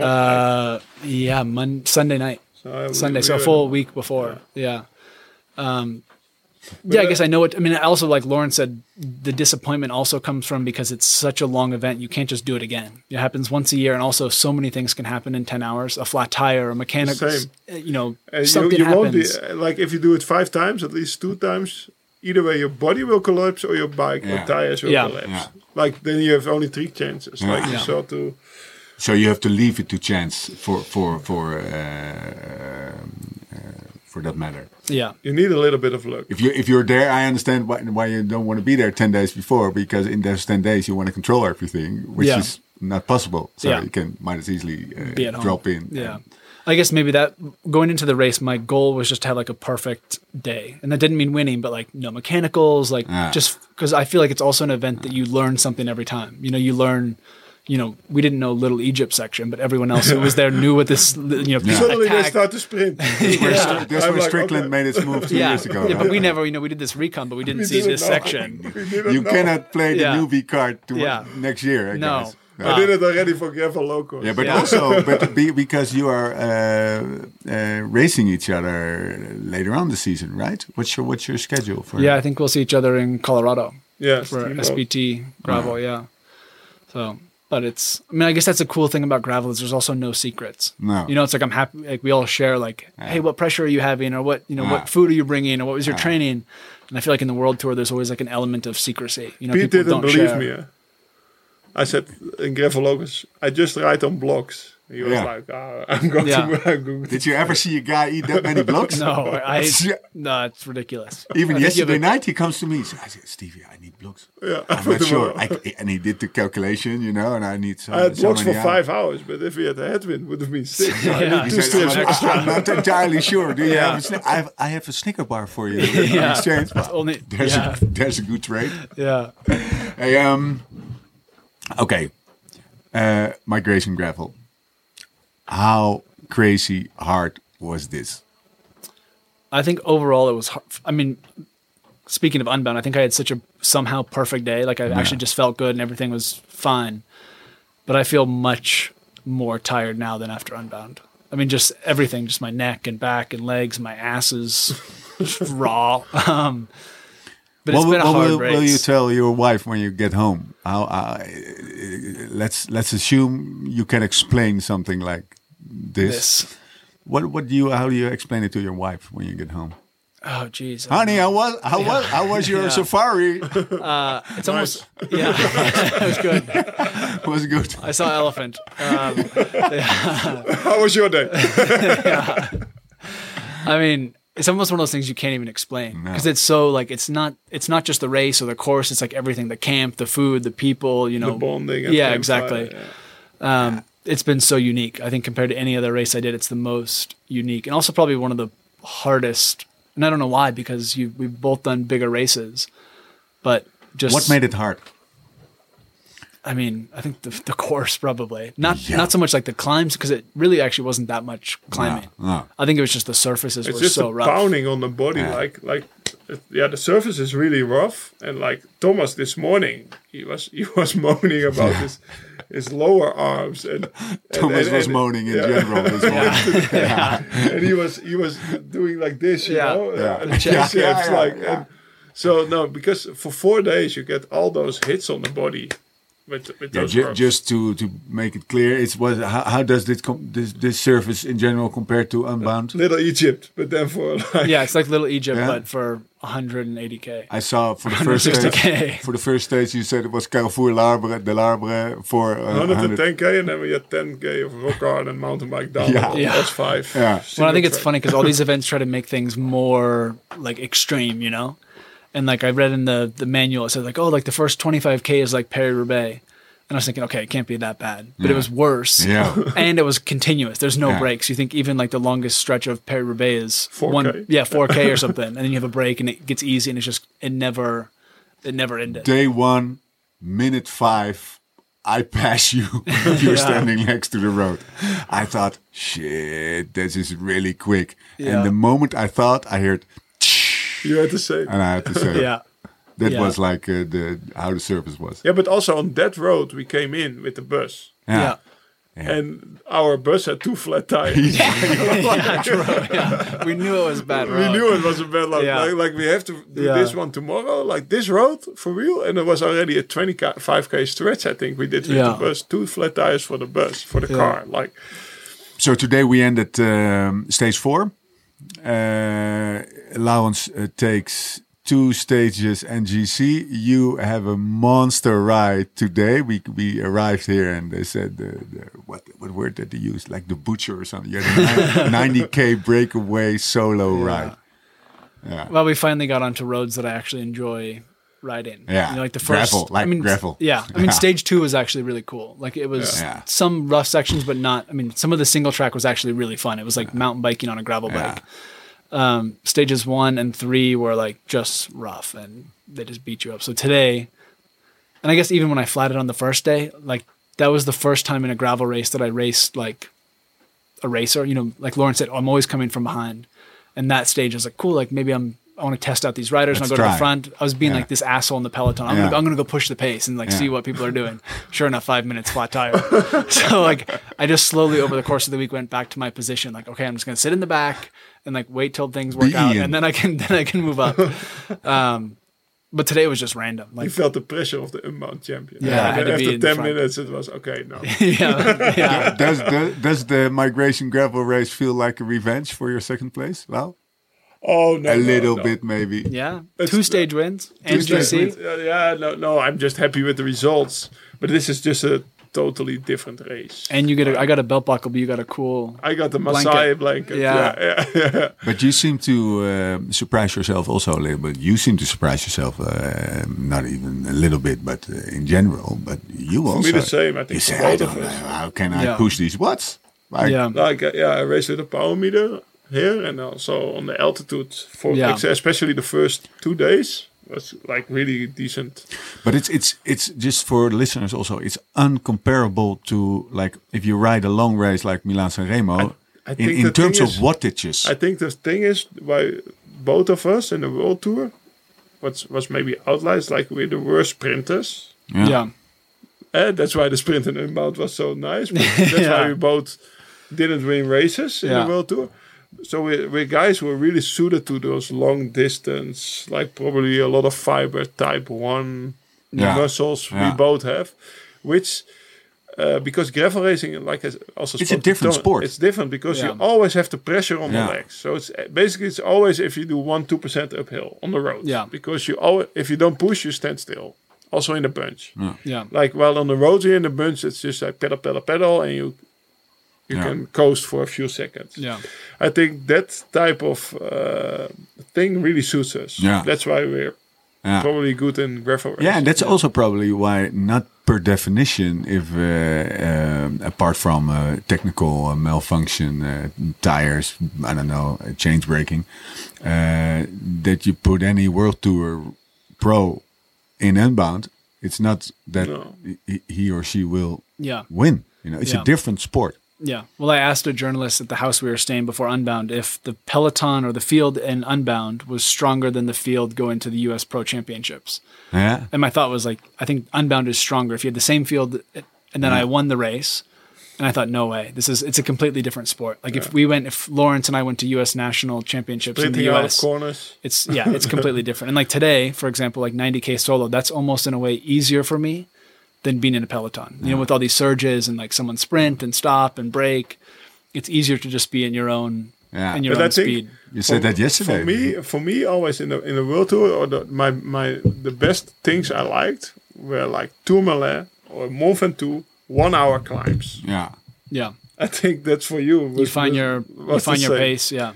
uh, yeah, Mon- Sunday night, So, uh, Sunday, so a were- full week before. Yeah. Um, yeah, I guess I know it. I mean, also like Laurens said, the disappointment also comes from because it's such a long event. You can't just do it again. It happens once a year, and also so many things can happen in ten hours. A flat tire, a mechanic, Same. you know, And you, something you happens. won't be uh, like if you do it five times, at least two times. Either way, your body will collapse or your bike Yeah. or tires will Yeah. collapse. Yeah. Like then you have only three chances. Yeah. Like you Yeah. saw to So you have to leave it to chance for for for uh, uh, for that matter. yeah, you need a little bit of luck. If you if you're there, I understand why why you don't want to be there ten days before because in those ten days you want to control everything, which Yeah. is not possible. So Yeah. you can might as easily uh, be at home. drop in. Yeah. and- I guess maybe that going into the race, my goal was just to have like a perfect day, and that didn't mean winning, but like no mechanicals, like Ah. just because I feel like it's also an event that you learn something every time. You know, you learn. You know, we didn't know Little Egypt section, but everyone else who was there knew what this. You know, Suddenly they attack- start to sprint. Yeah. That's I'm where like, Strickland okay. made its move two Yeah, years ago. yeah, right? but we never, you know, we did this recon, but we didn't We see didn't this know. section. You know. cannot play the Yeah. newbie card to Yeah. next year, I No. guess. Ah. I did it already for Gravel Locos. Yeah, but Yeah. also, but be, because you are uh, uh, racing each other later on the season, right? What's your what's your schedule for? Yeah, I think we'll see each other in Colorado. yeah, for Steamboat. SBT gravel. Yeah. So, but it's. I mean, I guess that's a cool thing about gravel is there's also no secrets. No. You know, it's like I'm happy. Like we all share. Like, hey, what pressure are you having, or what you know, Ah. what food are you bringing, or what was your training? And I feel like in the world tour, there's always like an element of secrecy. You know, Pete people didn't don't believe share. me. eh? I said in Gravel Locos, I just ride on blocks. He was Yeah. like, ah, I'm going Yeah. to. I'm going to Did you ever see a guy eat that many blocks? No, I. no, it's ridiculous. Even think you yesterday night, he comes to me. So I said, "Stevie, I need blocks. Yeah, I'm not sure." I, and he did the calculation, you know, and I need so, I had so blocks for hours. five hours, but if we had a headwind, it would have been six. So I Yeah. need He two said, strips I'm, I'm not entirely sure. Do you Yeah. have a sni- I have, I have a Snicker bar for you. in Yeah. exchange. Well, only- there's, yeah. a, there's a good trade. Yeah. Hey, um, okay. Uh, migration gravel. How crazy hard was this? I think overall it was. Hard. I mean, speaking of Unbound, I think I had such a somehow perfect day. Like I actually just felt good and everything was fine. But I feel much more tired now than after Unbound. I mean, just everything, just my neck and back and legs, my ass is raw. Um, but it's What, been a what hard will, will you tell your wife when you get home? How? Uh, let's let's assume you can explain something like this. this. What what do you? How do you explain it to your wife when you get home? Oh, jeez. Honey, how was how was how was your Yeah. safari? It's almost yeah. it was good. was good. I saw elephant. Um, How was your day? I mean, it's almost one of those things you can't even explain No. because it's so like it's not it's not just the race or the course. It's like everything: the camp, the food, the people. You know, the bonding. Yeah, campfire, exactly. yeah. Um, it's been so unique. I think compared to any other race I did, it's the most unique, and also probably one of the hardest. And I don't know why, because you we've both done bigger races, but just What made it hard? I mean, I think the, the course probably not Yeah. not so much like the climbs because it really actually wasn't that much climbing. no. I think it was just the surfaces It's were just so a rough. pounding on the body, Yeah. like like it- yeah, the surface is really rough, and like Thomas this morning, he was he was moaning about his his lower arms, and, and Thomas and- was and- moaning in yeah. general this morning. and he was he was doing like this, you Yeah. know, Yeah. and Yeah, chest yeah, yeah, like. yeah. And so no, because for four days you get all those hits on the body with with Yeah, those ju- ropes. just to, to make it clear, it's what how, how does this, com- this this surface in general compare to Unbound? Little Egypt, but then for like Yeah, it's like Little Egypt, Yeah. but for 180k. I saw for the first stage, for the first stage you said it was Carrefour l'Arbre, de l'Arbre for uh, 110k, and then we had 10k of rock hard and mountain bike down. Yeah. Yeah, Yeah. that's five. Yeah. Well, I think it's funny because all these events try to make things more like extreme, you know. And like I read in the the manual, it said like, oh, like the first 25k is like Paris Roubaix, and I was thinking, okay, it can't be that bad, but it was worse. Yeah. and it was continuous. There's no Yeah. breaks. You think even like the longest stretch of Paris Roubaix is 4K. one, yeah, 4k or something, and then you have a break and it gets easy, and it's just it never, it never ended. Day one, minute five, I pass you. If you're standing next to the road. I thought, shit, this is really quick. Yeah. And the moment I thought, I heard, You had to say. and I had to say, yeah, that Yeah. was like uh, the how the service was. Yeah, but also on that road we came in with the bus, yeah, and our bus had two flat tires. yeah, true, yeah. We knew it was bad. We road. knew it was a bad luck. Yeah. Like, like we have to do Yeah. this one tomorrow, like this road for real. And it was already a 25k stretch. I think we did with Yeah. the bus, two flat tires for the bus for the Yeah. car. Like So today we ended um, stage four. Uh, Laurens uh, takes two stages NGC. You have a monster ride today. We we arrived here and they said the, the what what word did they use? Like the butcher or something. You had a ninety k breakaway solo ride. Well, we finally got onto roads that I actually enjoy riding. Yeah. You know, like the first Gravel, like I mean, gravel. Yeah, I mean, Yeah. stage two was actually really cool. Like it was Yeah. some rough sections, but not. I mean, some of the single track was actually really fun. It was like mountain biking on a gravel Yeah. bike. Um, stages one and three were like just rough, and they just beat you up. So today, and I guess even when I flatted on the first day, like that was the first time in a gravel race that I raced like a racer. You know, like Laurens said, I'm always coming from behind. And that stage I was like, cool, like maybe I'm I want to test out these riders Let's and I'll go to the front. I was being Yeah. like this asshole in the peloton. I'm, Yeah. gonna, I'm gonna go push the pace and like Yeah. see what people are doing. Sure enough, five minutes flat tire. so like I just slowly over the course of the week went back to my position. Like, okay, I'm just gonna sit in the back and like wait till things work Be out Ian. and then I can then I can move up. Um but today was just random. you Like felt the pressure of the unbound champion. Yeah, I and had then to be after 10 minutes it was okay. No, yeah, yeah. Does the does the migration gravel race feel like a revenge for your second place? Well, oh no, a no, little no. bit maybe. Yeah. It's- Two stage wins. Two NGC. Yeah, yeah, no, no. I'm just happy with the results, but this is just a totally different race. And you get a I got a belt buckle, but you got a cool I got the Blanket. Masai blanket. Yeah. yeah, yeah, yeah. But you seem to um surprise yourself also a little bit. You seem to surprise yourself, uh, not even a little bit, but uh, in general. But you also. me the same, I think, You for say, I don't know. How can I Yeah. push these watts? Like, Yeah. like uh, yeah, I raced with a power meter here and also on the altitude for Yeah. ex- especially the first two days was like really decent. But it's it's it's just for listeners also. It's uncomparable to like if you ride a long race like Milan San Remo. I in in terms thing of is- wattages, I think the thing is why both of us in the world tour was was maybe outliers like we're the worst sprinters. yeah. yeah. Eh, that's why the sprint and Unbound was so nice. But that's Yeah. why we both didn't win races in Yeah. the world tour. So we we guys were really suited to those long distance, like probably a lot of fiber type one Yeah. muscles we both have, which. Uh, because gravel racing, like I also It's a different Tom, sport. It's different because you always have the pressure on Yeah. the legs. So it's basically it's always if you do one two percent uphill on the road. Yeah. Because you always if you don't push, you stand still. Also in the bunch Yeah. like while on the roads here in the bunch it's just like pedal pedal pedal and you you Yeah. can coast for a few seconds Yeah. i think that type of uh, thing really suits us Yeah. that's why we're Yeah. probably good in gravel Yeah, and racing. that's also probably why, not per definition, if uh, um, apart from uh, technical uh, malfunction, uh, tires, I don't know, uh, change braking, uh, that you put any World Tour pro in Unbound, it's not that No. he, he or she will Yeah. win. You know, it's Yeah. a different sport. Yeah. Well, I asked a journalist at the house we were staying before Unbound if the Peloton or the field in Unbound was stronger than the field going to the U.S. Pro Championships. Yeah. And my thought was like, I think Unbound is stronger. If you had the same field, and then I won the race, and I thought, no way, this is it's a completely different sport. Like if we went, if Laurens and I went to U.S. national championships in the Sprinting out of U.S., corners. it's yeah, it's completely different. And like today, for example, like 90k solo, that's almost in a way easier for me than being in a peloton. You know, with all these surges and like someone sprint and stop and break, it's easier to just be in your own Yeah. in your But I own think- speed. You said that yesterday. For me, for me, always in the in the world tour, or the, my my the best things I liked were like Tourmalet or Mont Ventoux, one hour climbs. Yeah. Yeah, I think that's for you. you find your you find your pace. Yeah,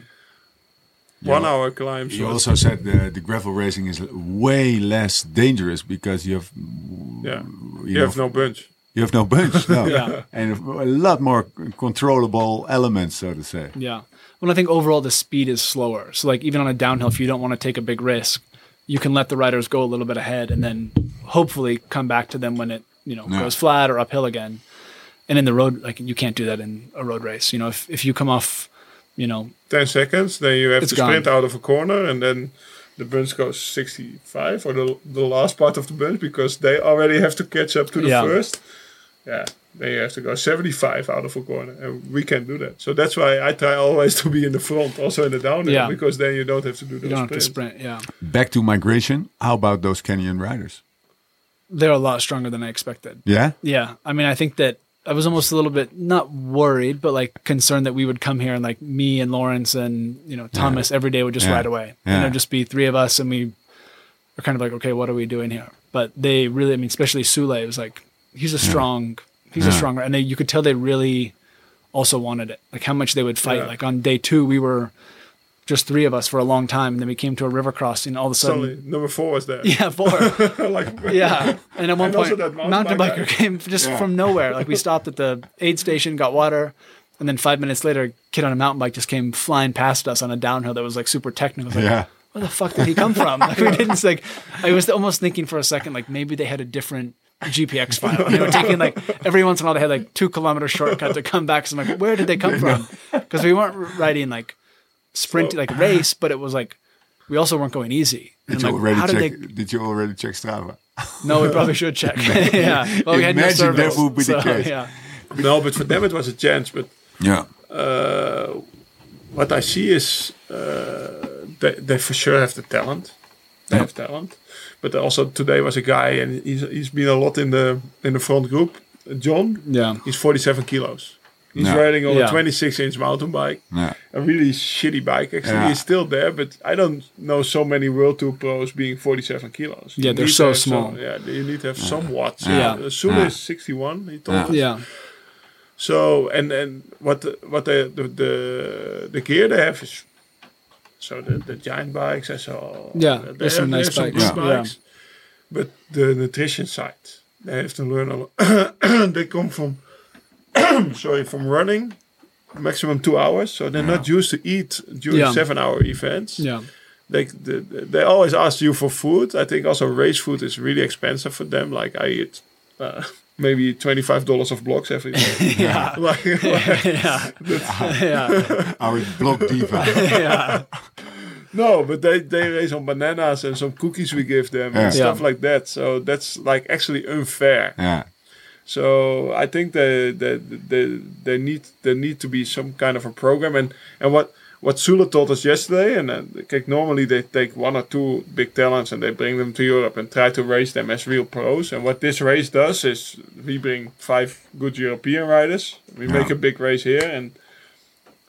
one hour climbs. You also said the, the gravel racing is way less dangerous because you have yeah, you, you know, have no bunch. you have no bunch, no. Yeah. and a lot more controllable elements, so to say. yeah. Well, I think overall the speed is slower. So like even on a downhill, if you don't want to take a big risk, you can let the riders go a little bit ahead and then hopefully come back to them when it you know Yeah. goes flat or uphill again. And in the road, like you can't do that in a road race. You know, if if you come off, you know, Ten seconds, then you have to sprint gone. out of a corner, and then the bunch goes sixty-five or the the last part of the bunch because they already have to catch up to the Yeah. first. Yeah, then you have to go seventy-five out of a corner, and we can't do that. So that's why I try always to be in the front, also in the downhill, Yeah. because then you don't have to do you those don't have to sprint. Yeah, Back to migration. How about those Kenyan riders? they're a lot stronger than I expected. Yeah. Yeah, I mean, I think that I was almost a little bit not worried, but like concerned that we would come here and like me and Laurens and you know Thomas every day would just Yeah. ride away. And Yeah. there'd just be three of us, and we are kind of like, okay, what are we doing here? But they really, I mean, especially Sule was like, he's a strong, he's a Yeah. stronger, and they, you could tell they really also wanted it. Like how much they would fight. Yeah. Like on day two, we were just three of us for a long time, and then we came to a river crossing. All of a sudden, Suddenly, number four was there. yeah, four. like Yeah, and at one And point, mountain mountain biker guy. came just from nowhere. Like we stopped at the aid station, got water, and then five minutes later, a kid on a mountain bike just came flying past us on a downhill that was like super technical. Like, Yeah. where the fuck did he come from? Like we didn't like. I was almost thinking for a second, like maybe they had a different GPX file. And They were taking like every once in a while they had like two kilometer shortcut to come back. So I'm like, where did they come from? Because we weren't riding like sprint like race, but it was like we also weren't going easy. And Did you I'm like, already how did check? they? Did you already check Strava? No, we probably should check. yeah. Well, we had no Imagine that would be the case. Yeah. no, but for them it was a chance. But Yeah. uh, what I see is uh, they, they for sure have the talent. They have talent, but also today was a guy, and he's he's been a lot in the in the front group. John, Yeah. he's 47 kilos. He's Yeah. riding on Yeah. a 26 inch mountain bike, Yeah. a really shitty bike. Actually, Yeah. he's still there, but I don't know so many World Tour pros being 47 kilos. Yeah, You they're so small. Some, yeah, you need to have some watts. Yeah. Uh, Sula Yeah. is 61. He told Yeah. us. Yeah. So and and what the, what the, the the the gear they have is so the, the giant bikes and so Yeah, they there's some nice bikes. good Yeah. bikes. But the nutrition side, they have to learn a lot. they come from sorry from running maximum two hours, so they're not used to eat during Yeah. seven hour events. Yeah. They, they they always ask you for food. I think also race food is really expensive for them. Like I eat. Uh, Maybe twenty five dollars of blocks every day. Yeah. like, like- Yeah. yeah. Our block diva. Yeah. No, but they, they raise on bananas and some cookies we give them Yeah. and stuff Yeah. like that. So that's like actually unfair. yeah. So I think they they, they, they need there need to be some kind of a program. And and what what Sula told us yesterday and uh, like normally they take one or two big talents and they bring them to Europe and try to raise them as real pros. And what this race does is we bring five good European riders. We make a big race here and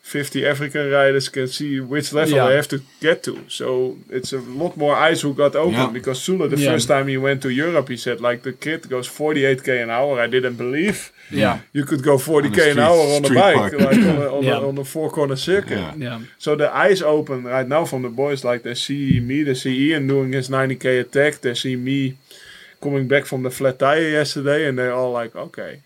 50 African riders can see which level Yeah. they have to get to. So it's a lot more eyes who got open Yeah. because Sula, the Yeah. first time he went to Europe, he said like the kid goes 48k an hour. I didn't believe Yeah. you could go 40k On the an hour on a bike, park. like on a, on, Yeah. a, on a four corner circuit. Yeah. Yeah. So the eyes open right now from the boys, like they see me, they see Ian doing his 90k attack, they see me coming back from the flat tire yesterday, and they're all like, okay,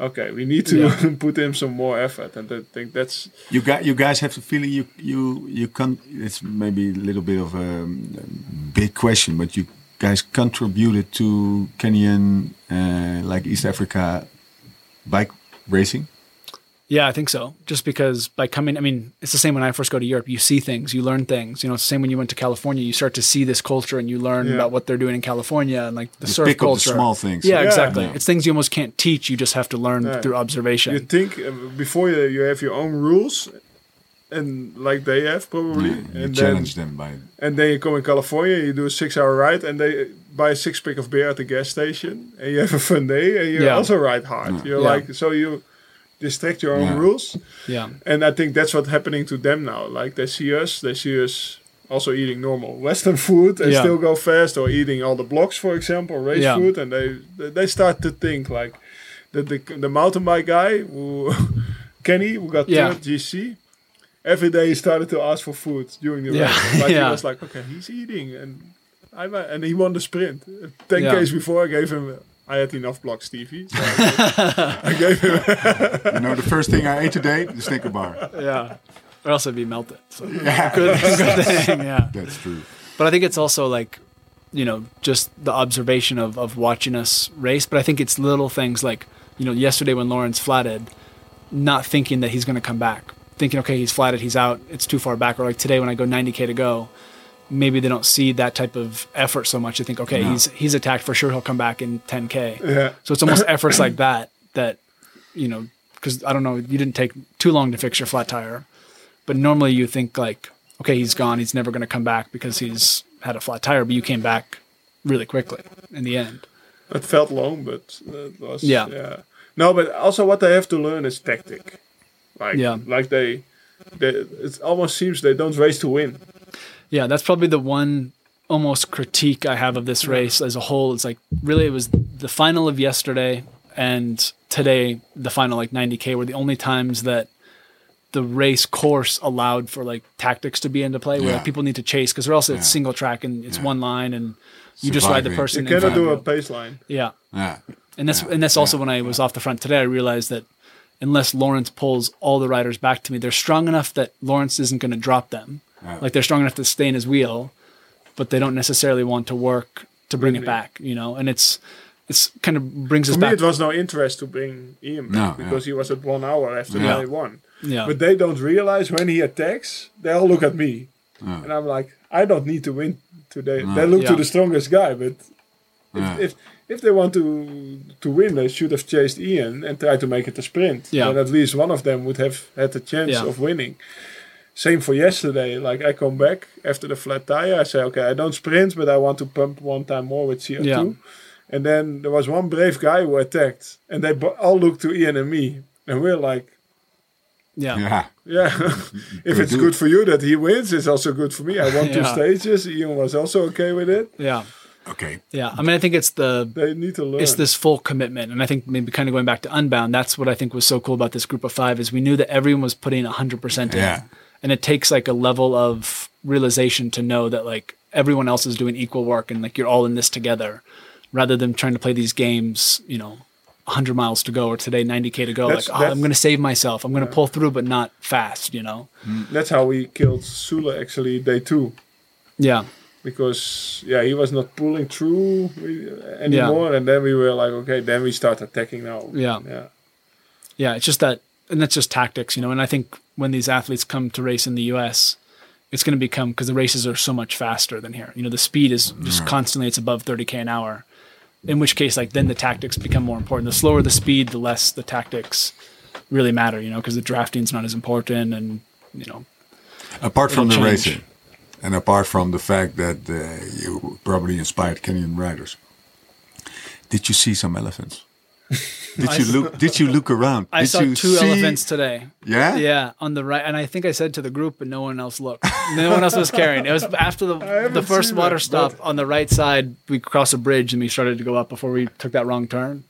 okay, we need to Yeah. put in some more effort, and I think that's You guys, you guys have the feeling you you you can. It's maybe a little bit of a big question, but you guys contributed to Kenyan, uh, like East Africa, bike racing. Yeah, I think so. Just because by coming, I mean, it's the same when I first go to Europe. You see things, you learn things. You know, it's the same when you went to California. You start to see this culture and you learn Yeah. about what they're doing in California and like the surf pick up the culture. small things. Yeah, Yeah. exactly. Yeah. It's things you almost can't teach. You just have to learn Yeah. through observation. You think uh, before you, you have your own rules, and like they have probably, Yeah, you and then them by and then you come in California, you do a six-hour ride, and they buy a six-pack of beer at the gas station, and you have a fun day, and you Yeah. also ride hard. You're Yeah. like so you distract your own Yeah. rules, yeah, and I think that's what's happening to them now. Like they see us, they see us also eating normal Western food and Yeah. still go fast, or eating all the blocks, for example, race Yeah. food, and they they- start to think like the the, the mountain bike guy who Kenny who got Yeah. third GC. Every day he started to ask for food during the Yeah. race. Like Yeah. he was like, okay, he's eating, and I and he won the sprint. Ten Yeah. k's before, I gave him. I had enough blocks, Stevie. So I gave him. You know, the first thing I ate today, the Snicker bar. yeah. Or else it'd be melted. So Yeah, good, good thing. Yeah. that's true. But I think it's also like, you know, just the observation of, of watching us race. But I think it's little things like, you know, yesterday when Laurens flatted, not thinking that he's going to come back, thinking, okay, he's flatted, he's out, it's too far back. Or like today when I go 90K to go, maybe they don't see that type of effort so much. They think, okay, he's he's attacked for sure, he'll come back in 10K. Yeah. So it's almost efforts like that that, you know, because I don't know, you didn't take too long to fix your flat tire, but normally you think like, okay, he's gone, he's never going to come back because he's had a flat tire, but you came back really quickly in the end. It felt long, but it was Yeah. yeah. No, but also what they have to learn is tactic. Like Yeah. like they, they it almost seems they don't race to win. Yeah, that's probably the one almost critique I have of this race as a whole. It's like really it was the final of yesterday and today the final like 90k were the only times that the race course allowed for like tactics to be into play where Yeah. like, people need to chase because or else it's Yeah. single track and it's Yeah. one line and you just ride the person You in cannot do a pace line. yeah Yeah. and that's Yeah. and that's also Yeah. when I was off the front today. I realized that unless Laurens pulls all the riders back to me, they're strong enough that Laurens isn't going to drop them. Yeah. Like they're strong enough to stay in his wheel, but they don't necessarily want to work to bring it back. You know, and it's it's kind of brings us For me, back. it was no interest to bring Ian back No, because he was at one hour after Yeah. day one. yeah, But they don't realize when he attacks, they all look at me, Yeah. and I'm like, I don't need to win today. They look to the strongest guy, but Yeah. if if they want to to win, they should have chased Ian and tried to make it a sprint. Yeah. Then at least one of them would have had a chance Yeah. of winning. Same for yesterday. Like I come back after the flat tire, I say, okay, I don't sprint, but I want to pump one time more with CO2. Yeah. And then there was one brave guy who attacked, and they all looked to Ian and me, and we're like, yeah, Yeah. yeah, if it's good for you that he wins, it's also good for me. I won two stages. Ian was also okay with it. yeah, Okay. yeah. I mean, I think it's the They need to learn. it's this full commitment and i think maybe kind of going back to unbound that's what i think was so cool about this group of five is we knew that everyone was putting 100% in Yeah. And it takes like a level of realization to know that like everyone else is doing equal work and like you're all in this together rather than trying to play these games you know 100 miles to go or today 90k to go. That's- like oh, i'm going to save myself. I'm going to pull through but not fast you know? Mm. That's how we killed Sula actually day two. yeah. Because yeah he was not pulling through re- anymore and then we were like okay then we start attacking now. Yeah. yeah. Yeah, it's just that, and that's just tactics, you know. And I think when these athletes come to race in the U.S., it's going to become because the races are so much faster than here. You know, the speed is just constantly it's above 30k an hour. In which case, like then the tactics become more important. The slower the speed, the less the tactics really matter. You know, because the drafting's not as important, and you know, Apart from the change. racing, and apart from the fact that uh, you probably inspired Kenyan riders, did you see some elephants? Did you look? Did you look around? I did saw two see- elephants today. Yeah. Yeah, on the right, and I think I said to the group, but no one else looked. No one else was carrying. It was after the the first water that, stop on the right side. We crossed a bridge and we started to go up before we took that wrong turn.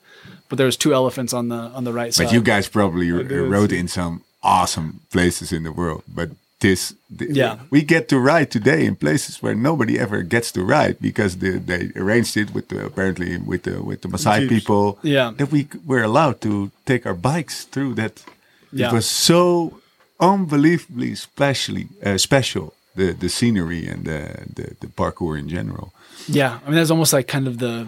But there was two elephants on the on the right side. But you guys probably r- er, rode in some awesome places in the world. But this, th- Yeah. we get to ride today in places where nobody ever gets to ride because the, they arranged it with the, apparently with the with the Maasai Jeeps. people. Yeah. that we were allowed to take our bikes through that. Yeah. It was so unbelievably specially uh, special. The the scenery and the, the the parkour in general. yeah, I mean that's almost like kind of the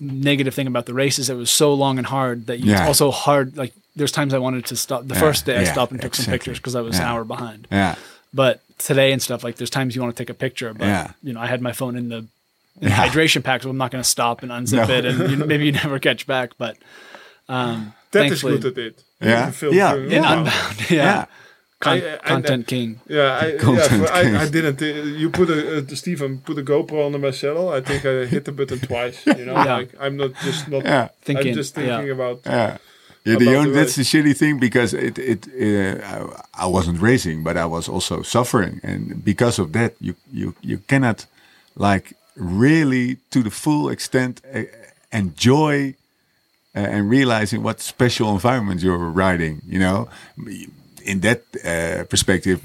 negative thing about the race is it was so long and hard that you, Yeah. also hard like there's times I wanted to stop. The Yeah, first day I yeah, stopped and took some pictures because I was an hour behind. Yeah. But today and stuff like there's times you want to take a picture, but Yeah. you know I had my phone in the, in the hydration pack, so I'm not going to stop and unzip No. it, and you, maybe you never catch back. But um, That is thankfully- good at it. Yeah. You film Yeah. in the- Unbound, yeah, Yeah. Con- I- I- content king. Yeah, I, yeah Content for- I, I didn't. Uh, you put a uh, Stephen put a GoPro under my saddle. I think I hit the button twice. You know, Yeah. like I'm not just not. Yeah. Thinking, I'm just thinking yeah. about. Yeah. Yeah, the only, that's the shitty thing because it it uh, I, I wasn't racing, but I was also suffering, and because of that, you you you cannot like really to the full extent uh, enjoy uh, and realizing what special environment you're riding. You know, in that uh, perspective,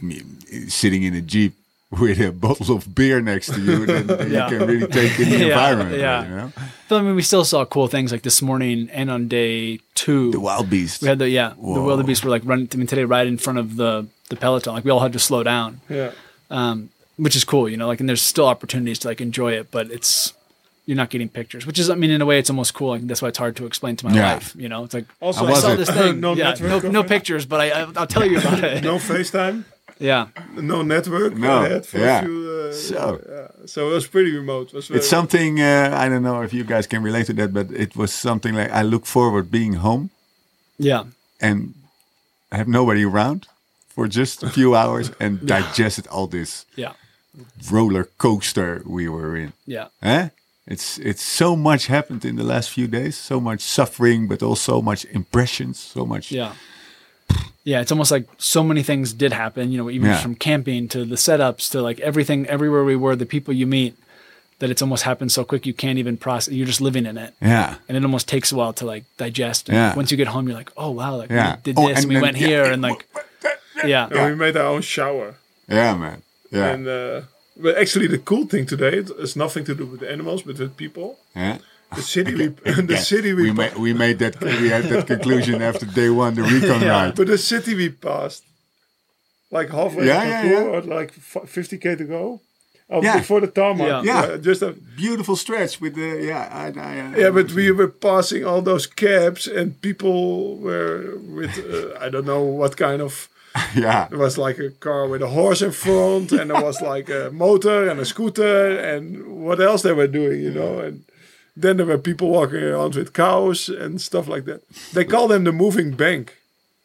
sitting in a jeep with a bottle of beer next to you, then, then Yeah. you can really take in the Yeah, environment. yeah. You know, But I mean, we still saw cool things like this morning and on day two. the wild beasts. We had the yeah, the Whoa. wildebeest were like running. I mean, today right in front of the the peloton. Like we all had to slow down, Yeah. um, which is cool, you know. Like, and there's still opportunities to like enjoy it, but it's you're not getting pictures, which is, I mean, in a way, it's almost cool. Like that's why it's hard to explain to my Yeah. wife. You know, it's like Also, How I saw it? this thing. no yeah, no, no pictures, but I, I I'll tell you about it. No FaceTime. Yeah, No network. No, I had for yeah. Few, uh, So- yeah. so it was pretty remote. It was It's something uh, I don't know if you guys can relate to that, but it was something like I look forward being home yeah, and I have nobody around for just a few hours and digested all this yeah, roller coaster we were in. yeah, Eh? It's it's so much happened in the last few days, so much suffering, but also much impressions, so much. yeah. Yeah, it's almost like so many things did happen, you know, even Yeah. from camping to the setups to like everything, everywhere we were, the people you meet, that it's almost happened so quick you can't even process. You're just living in it. Yeah. and it almost takes a while to like digest. And Yeah. once you get home, you're like, oh wow, like Yeah. we did Oh, this, and and we then- went yeah, here, and and like, And yeah, we made our own shower. Yeah, man. Yeah. And uh, but actually, the cool thing today it has nothing to do with the animals, but with people. yeah. The city we, the Yeah. city we, we made we made that we had that conclusion after day one, the recon Yeah. ride. but the city we passed, like halfway Yeah, to yeah, parcours, or like fifty k to go. Oh, Yeah. before the tarmac. Yeah. Yeah. just a, Beautiful stretch with the yeah. I, I, uh, yeah, but we were passing all those cabs, and people were with uh, I don't know what kind of. yeah. it was like a car with a horse in front, and there was like a motor and a scooter, and what else they were doing, you know. And then there were people walking around with cows and stuff like that. They call them the moving bank.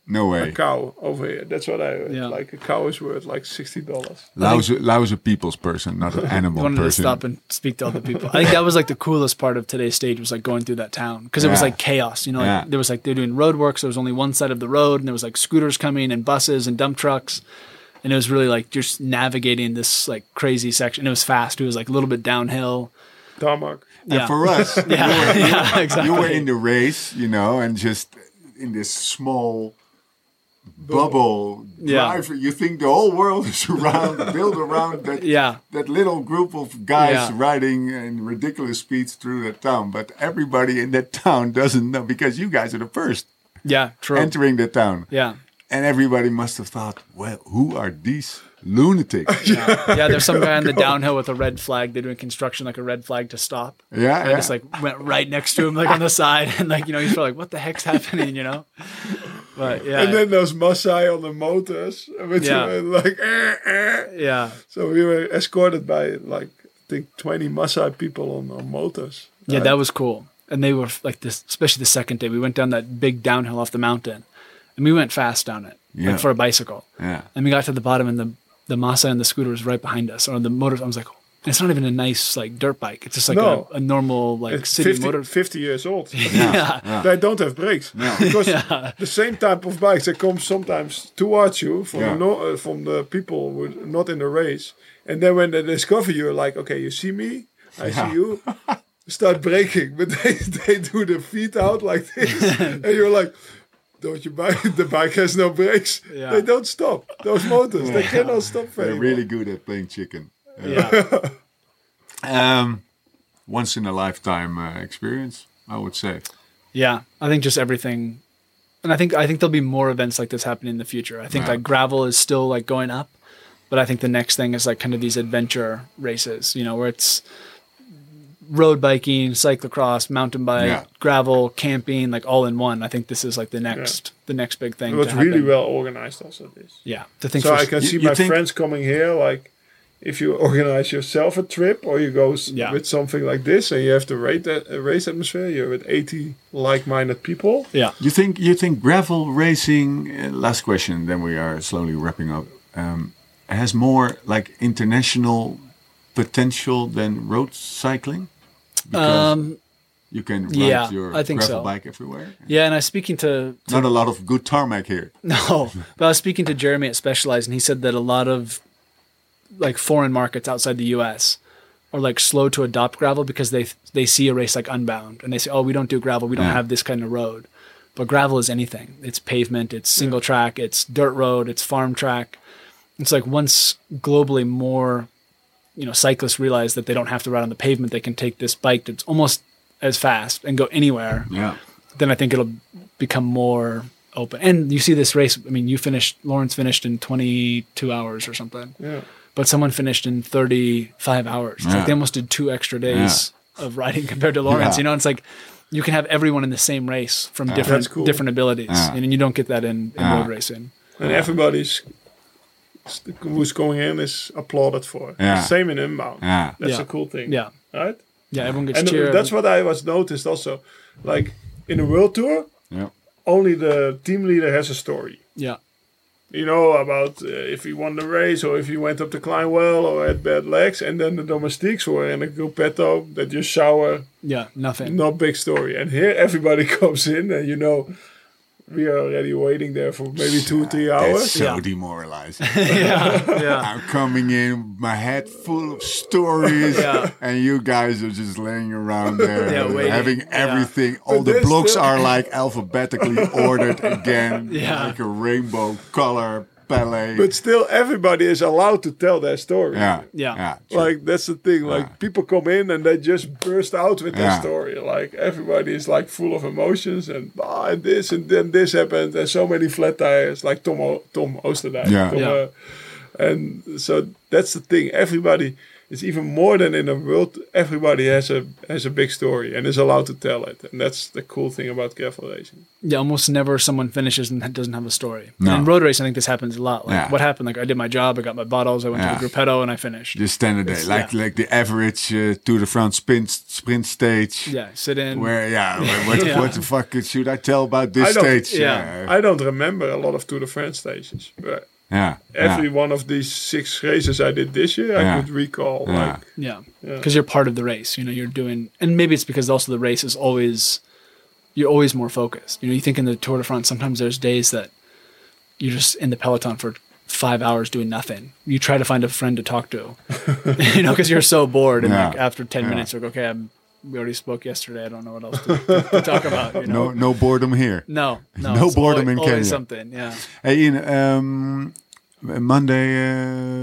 No way. A cow over here. That's what I heard. Yeah. Like a cow is worth like sixty dollars. Lau's a, Lau's a people's person, not an animal wanted to person. stop and speak to other people. I think that was like the coolest part of today's stage was like going through that town because it was like chaos. You know, like Yeah. there was like they're doing road work, so there was only one side of the road, and there was like scooters coming and buses and dump trucks. And it was really like just navigating this like crazy section. It was fast. It was like a little bit downhill. Tarmac. And Yeah. for us, Yeah, yeah, exactly. you were in the race, you know, and just in this small bubble Yeah. drive. You think the whole world is around, built around that Yeah. that little group of guys Yeah. riding in ridiculous speeds through that town. But everybody in that town doesn't know because you guys are the first Yeah, true. entering the town. yeah. And everybody must have thought, well, who are these lunatics? yeah, yeah, there's some guy on the downhill with a red flag. They're doing construction, like a red flag to stop. yeah. And I just like went right next to him, like on the side, and like you know, he's probably like, "What the heck's happening?" You know. But yeah, And then those Maasai on the motors, which Yeah. were like, eh, eh. yeah, so we were escorted by like I think twenty Maasai people on, on motors. yeah, Uh, that was cool. And they were like this, especially the second day. We went down that big downhill off the mountain, and we went fast down it, Yeah. like for a bicycle. yeah. And we got to the bottom, and the the Maasai and the scooter was right behind us, or the motors. I was like, it's not even a nice like dirt bike. It's just like No. a, a normal like It's city 50, motor. 50 years old. Yeah, They don't have brakes because the same type of bikes they come sometimes towards you from Yeah. the no, uh, from the people who are not in the race, and then when they discover you, you're like, okay, you see me, I see you, start braking, but they they do the feet out like this, and you're like. Don't you buy the bike has no brakes? Yeah. They don't stop. Those motors, they cannot stop very They're well. really good at playing chicken. yeah. Um, once in a lifetime uh, experience, I would say. Yeah, I think just everything, and I think I think there'll be more events like this happening in the future. I think Yeah. like gravel is still like going up, but I think the next thing is like kind of these adventure races, you know, where it's road biking, cyclocross, mountain bike, Yeah. gravel, camping, like all in one. I think this is like the next the next big thing. It was really well organized. Also, this. Yeah, to think so for, I can You- see you my think- friends coming here. Like, if you organize yourself a trip, or you go s- Yeah. with something like this, and you have to rate that a race atmosphere, you're with 80 like-minded people. yeah. You think you think gravel racing? Uh, last question, then we are slowly wrapping up. Um, has more like international potential than road cycling? Because Um, you can ride yeah, your I think gravel so. bike everywhere. yeah, and I was speaking to, to Not a lot of good tarmac here. No, but I was speaking to Jeremy at Specialized, and he said that a lot of like foreign markets outside the U.S. are like slow to adopt gravel because they they see a race like Unbound, and they say, "Oh, we don't do gravel. We don't Yeah. have this kind of road." But gravel is anything. It's pavement. It's single track. It's dirt road. It's farm track. It's like once globally more, you know, cyclists realize that they don't have to ride on the pavement. They can take this bike that's almost as fast and go anywhere Yeah. then I think it'll become more open. And you see this race. I mean, you finished. Laurens finished in 22 hours or something, Yeah. but someone finished in 35 hours. Yeah. like they almost did two extra days of riding compared to Laurens. Yeah. You know, it's like you can have everyone in the same race from different cool. different abilities, Yeah. and you don't get that in, in Yeah. road racing. And everybody's who's going in is applauded for. Yeah. Same in Unbound. Yeah. That's Yeah. a cool thing. Yeah, Right. yeah. Everyone gets And cheered. that's what I was noticed also. Like in a world tour, Yeah. only the team leader has a story. yeah, you know, about uh, if he won the race or if he went up the climb well or had bad legs. And then the domestiques were in a gruppetto that just shower, yeah. Nothing. not big story. And here everybody comes in and you know, we are already waiting there for maybe two, three That's hours. so Yeah. demoralizing. yeah, yeah. I'm coming in, my head full of stories, Yeah. and you guys are just laying around there, Yeah, waiting. having Yeah. everything. All the blocks still- are like alphabetically ordered again, Yeah. like a rainbow color palette. But still, everybody is allowed to tell their story. yeah, Yeah. yeah, true. Like that's the thing. Like people come in and they just burst out with their Yeah. story. Like everybody is like full of emotions and ah, and this and then this happened and so many flat tires. Like Tom o- Tom Oosterdijk. Yeah. Tom, Yeah. uh, and so that's the thing. Everybody is even more than in the world. Everybody has a has a big story and is allowed to tell it. And that's the cool thing about gravel racing. Yeah, almost never someone finishes and doesn't have a story. No. In road race, I think this happens a lot. Like, Yeah. what happened? Like, I did my job, I got my bottles, I went Yeah. to the gruppetto, and I finished. the standard day, like yeah. like the average uh, Tour de France sprint sprint stage. yeah, sit in. Where yeah, what, Yeah. what the fuck should I tell about this stage? yeah. I don't remember a lot of Tour de France stages, but yeah, every yeah. one of these six races I did this year, I Yeah. could recall. Yeah. Like yeah, Yeah. because you're part of the race. You know, you're doing, and maybe it's because also the race is always, you're always more focused. You know, you think in the Tour de France, sometimes there's days that you're just in the peloton for five hours doing nothing. You try to find a friend to talk to, you know, because you're so bored. And Yeah. like after ten Yeah. minutes, you're like, okay, I'm, we already spoke yesterday. I don't know what else to, to, to talk about. You know? no no boredom here. No, no, No boredom always, in always Kenya. something. Yeah, Hey Ian, um, Monday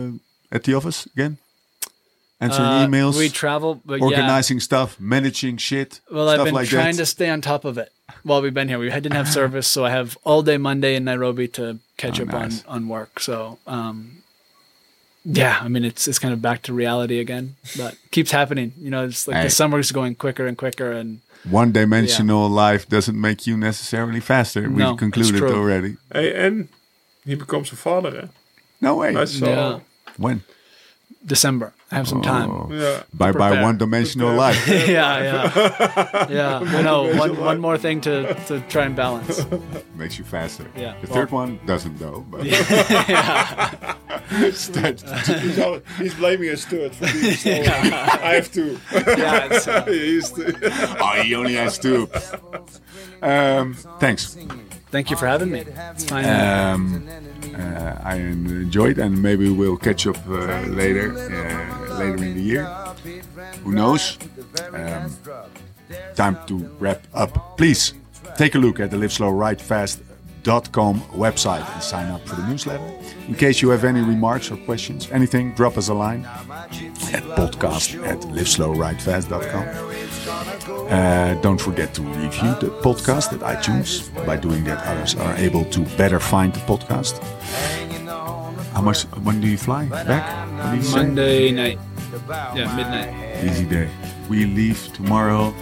uh, at the office again? Answering Uh, emails, We travel, but yeah. organizing stuff, managing shit, Well, stuff I've been like trying that. to stay on top of it while we've been here. We didn't have service, so I have all day Monday in Nairobi to catch Oh, up nice. on on work. So, um, yeah, I mean, it's it's kind of back to reality again, but keeps happening. You know, it's like Hey. the summer's going quicker and quicker, and One dimensional life doesn't make you necessarily faster. No, We've it's concluded already. Hey, and he becomes a father. Eh? No way. I saw. Yeah. When? December. I have some time. Oh. Yeah. By by Prepare. one dimensional life. yeah, yeah, yeah. I know. One one more thing to to try and balance. Makes you faster. Yeah. The Well- third one doesn't though. But Start- He's, he's blaming us to it for being stolen. I have two. Yeah, it's, uh, he's the, oh, he only has two. Um, thanks. Thank you for having me. It's fine. Um, uh, I enjoyed, and maybe we'll catch up uh, later, uh, later in the year. Who knows? Um, time to wrap up. Please take a look at the liveslowridefast.com website and sign up for the newsletter. In case you have any remarks or questions, anything, drop us a line at podcast at liveslowridefast.com. Uh, don't forget to review the podcast at iTunes. By doing that, others are able to better find the podcast. How much? When do you fly back? What do say? Monday night. Yeah, midnight. Easy day. we leave tomorrow.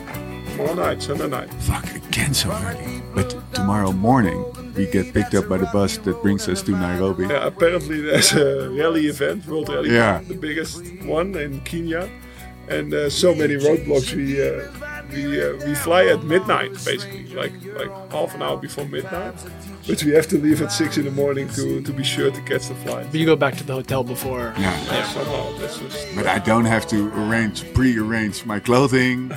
Tomorrow night, Sunday night. Fuck, again so early. But tomorrow morning, we get picked up by the bus that brings us to Nairobi. Yeah, apparently there's a rally event, World Rally, Yeah. the biggest one in Kenya, and uh, so many roadblocks. We uh, we uh, we fly at midnight, basically, like like half an hour before midnight. But we have to leave at six in the morning to to be sure to catch the flight. But you go back to the hotel before. Yeah. Yeah, somehow that's just. But I don't have to arrange, pre-arrange my clothing,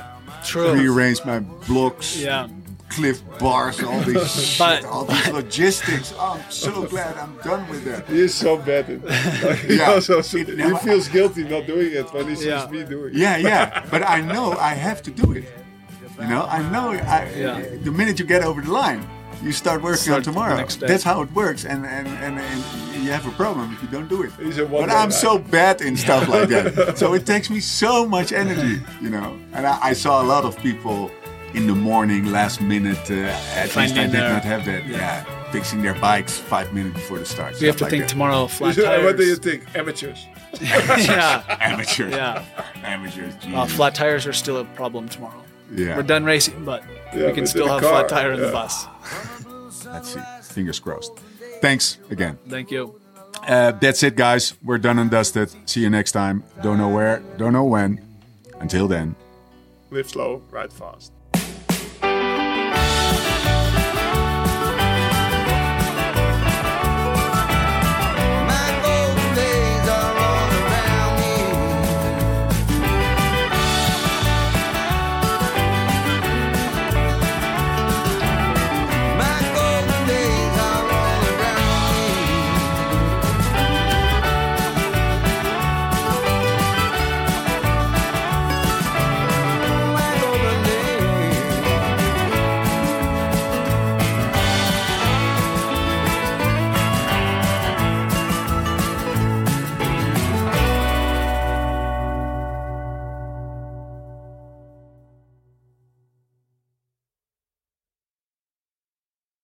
True. pre-arrange my blocks, Yeah. Cliff bars, all this shit, But- all these logistics. Oh, I'm so glad I'm done with that. He is so bad. At, like, he, Yeah. also, he never- feels guilty not doing it when he sees Yeah. me doing it. Yeah, yeah. But I know I have to do it. You know, I know I, Yeah. the minute you get over the line, you start working Start on tomorrow. That's how it works, and, and, and, and you have a problem if you don't do it. But I'm guy. so bad in stuff like that. So it takes me so much energy, you know. And I, I saw a lot of people in the morning, last minute. Uh, at least I did their- not have that. Yeah. fixing their bikes five minutes before the start. So you have to stuff think that. tomorrow flat tires. what do you think? Amateurs. yeah. Amateurs. Yeah. Amateurs. Well, flat tires are still a problem tomorrow. Yeah. We're done racing, but Yeah, we can but still have car, flat tire in the bus. Let's see. Fingers crossed. Thanks again. Thank you. Uh, that's it, guys. We're done and dusted. See you next time. Don't know where, don't know when. Until then. Live slow, ride fast.